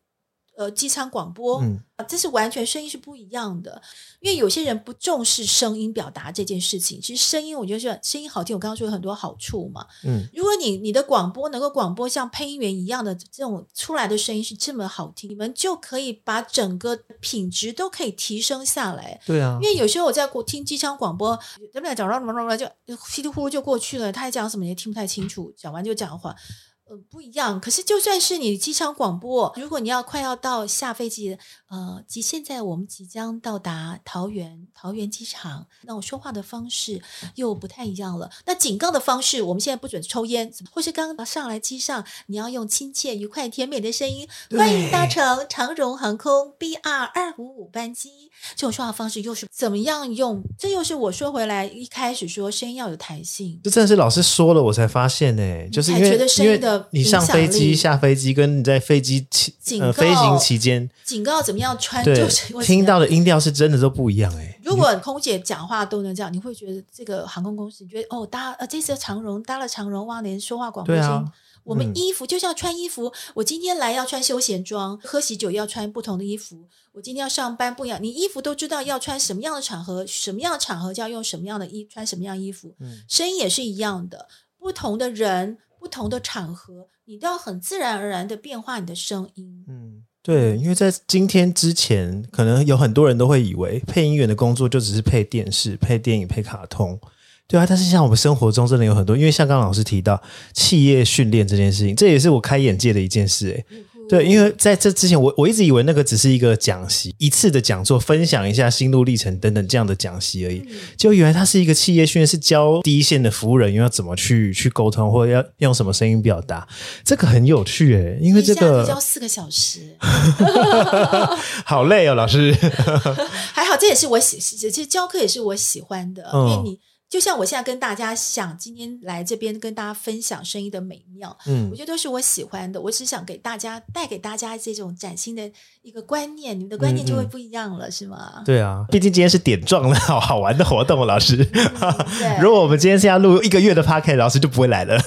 呃，机舱广播，嗯，这是完全声音是不一样的。因为有些人不重视声音表达这件事情。其实声音，我觉得是声音好听。我刚刚说有很多好处嘛，嗯，如果你你的广播能够广播像配音员一样的这种出来的声音是这么好听，你们就可以把整个品质都可以提升下来。对啊，因为有时候我在听机舱广播，他们俩讲什么什么就稀里糊涂就过去了，他还讲什么也听不太清楚，讲完就讲话。呃，不一样。可是，就算是你机场广播，如果你要快要到下飞机，呃，即现在我们即将到达桃园桃园机场，那我说话的方式又不太一样了。那警告的方式，我们现在不准抽烟，或是刚刚上来机上，你要用亲切、愉快、甜美的声音，欢迎搭乘长荣航空 BR 二五五班机。这种说话方式又是怎么样用？这又是我说回来一开始说声音要有弹性，这真的是老师说了我才发现呢，就是因为觉得声音的。你上飞机、下飞机，跟你在飞机期呃飞行期间，警告怎么样穿，对就是听到的音调是真的都不一样哎。如果空姐讲话都能这样，你会觉得这个航空公司，你觉得哦搭呃这次长荣搭了长荣哇，连说话广播声。啊、我们衣服、嗯、就像穿衣服，我今天来要穿休闲装，喝喜酒要穿不同的衣服。我今天要上班不一样，你衣服都知道要穿什么样的场合，什么样的场合就要用什么样的衣穿什么样衣服。嗯，声音也是一样的，不同的人。不同的场合，你都要很自然而然的变化你的声音。嗯，对，因为在今天之前，可能有很多人都会以为配音员的工作就只是配电视、配电影、配卡通，对啊。但是像我们生活中真的有很多，因为像刚刚老师提到企业训练这件事情，这也是我开眼界的一件事，诶。对，因为在这之前，我我一直以为那个只是一个讲习，一次的讲座，分享一下心路历程等等这样的讲习而已。就原来它是一个企业训练，是教第一线的服务人员要怎么去去沟通，或者要用什么声音表达。这个很有趣诶，因为这个教四个小时，好累哦，老师。还好，这也是我喜，其实教课也是我喜欢的，嗯、因为你。就像我现在跟大家想今天来这边跟大家分享声音的美妙，嗯，我觉得都是我喜欢的。我只想给大家带给大家这种崭新的一个观念，你们的观念就会不一样了，嗯、是吗？对啊，毕竟今天是点状的好 好玩的活动，老师。嗯、如果我们今天是要录一个月的 Podcast，老师就不会来了。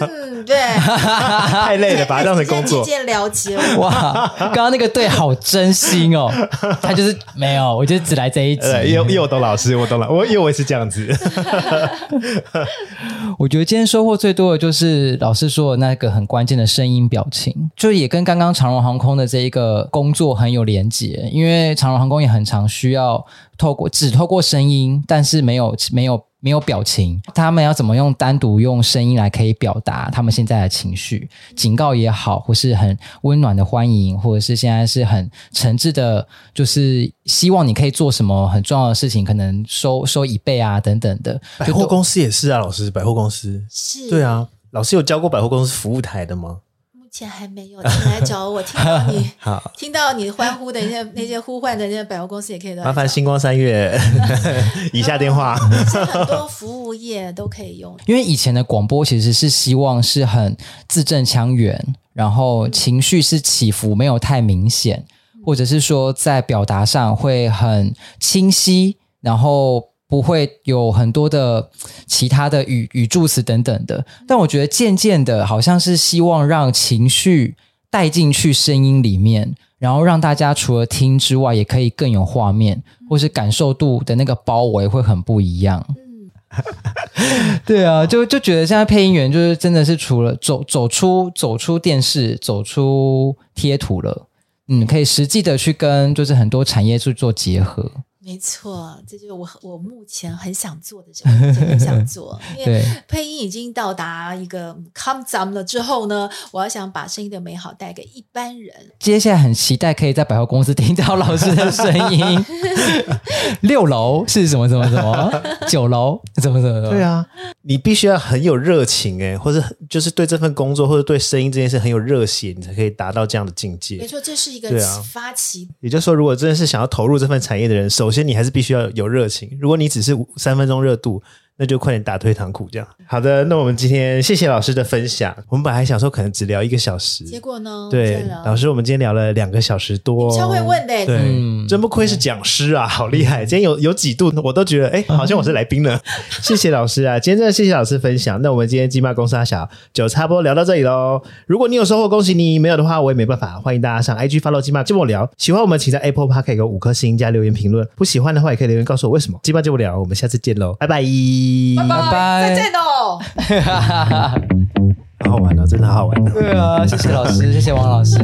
嗯，对，太累了，把它当成工作。渐渐了解哇，刚刚那个对好真心哦，他就是没有，我就只来这一集。因为我懂老师，我懂了，我因为我也是这样子。我觉得今天收获最多的就是老师说的那个很关键的声音表情，就也跟刚刚长荣航空的这一个工作很有连结，因为长荣航空也很常需要透过只透过声音，但是没有没有。没有表情，他们要怎么用单独用声音来可以表达他们现在的情绪？警告也好，或是很温暖的欢迎，或者是现在是很诚挚的，就是希望你可以做什么很重要的事情，可能收收椅背啊等等的。百货公司也是啊，老师，百货公司是，对啊，老师有教过百货公司服务台的吗？目前还没有，你来找我。听到你 好，听到你欢呼的那些 那些呼唤的那些百货公司也可以的。麻烦星光三月 以下电话。很多服务业都可以用，因为以前的广播其实是希望是很字正腔圆，然后情绪是起伏没有太明显，或者是说在表达上会很清晰，然后。不会有很多的其他的语语助词等等的，但我觉得渐渐的，好像是希望让情绪带进去声音里面，然后让大家除了听之外，也可以更有画面，或是感受度的那个包围会很不一样。嗯，对啊，就就觉得现在配音员就是真的是除了走走出走出电视，走出贴图了，嗯，可以实际的去跟就是很多产业去做结合。没错，这就是我我目前很想做的事，我目前很想 做。因为配音已经到达一个 come down 了之后呢，我要想把声音的美好带给一般人。接下来很期待可以在百货公司听到老师的声音。六楼是什么什么什么？九楼怎么怎么怎么？对啊，你必须要很有热情哎，或者就是对这份工作或者对声音这件事很有热血，你才可以达到这样的境界。没错，这是一个发起。也就是说，如果真的是想要投入这份产业的人，首先。你还是必须要有热情。如果你只是三分钟热度，那就快点打退堂鼓，这样。好的，那我们今天谢谢老师的分享。我们本来想说可能只聊一个小时，结果呢？对，老师，我们今天聊了两个小时多，超会问的。对，嗯、真不愧是讲师啊，好厉害！今天有有几度，我都觉得哎，好像我是来宾了。谢谢老师啊，今天真的谢谢老师分享。那我们今天鸡骂公司阿小就差不多聊到这里喽。如果你有收获，恭喜你；没有的话，我也没办法。欢迎大家上 IG follow 鸡骂跟我聊。喜欢我们，请在 Apple Podcast 给我五颗星加留言评论。不喜欢的话，也可以留言告诉我为什么。鸡骂跟我聊，我们下次见喽，拜拜，拜拜。拜拜再见哦！好好玩哦，真的好好玩哦。对啊，谢谢老师，谢谢王老师。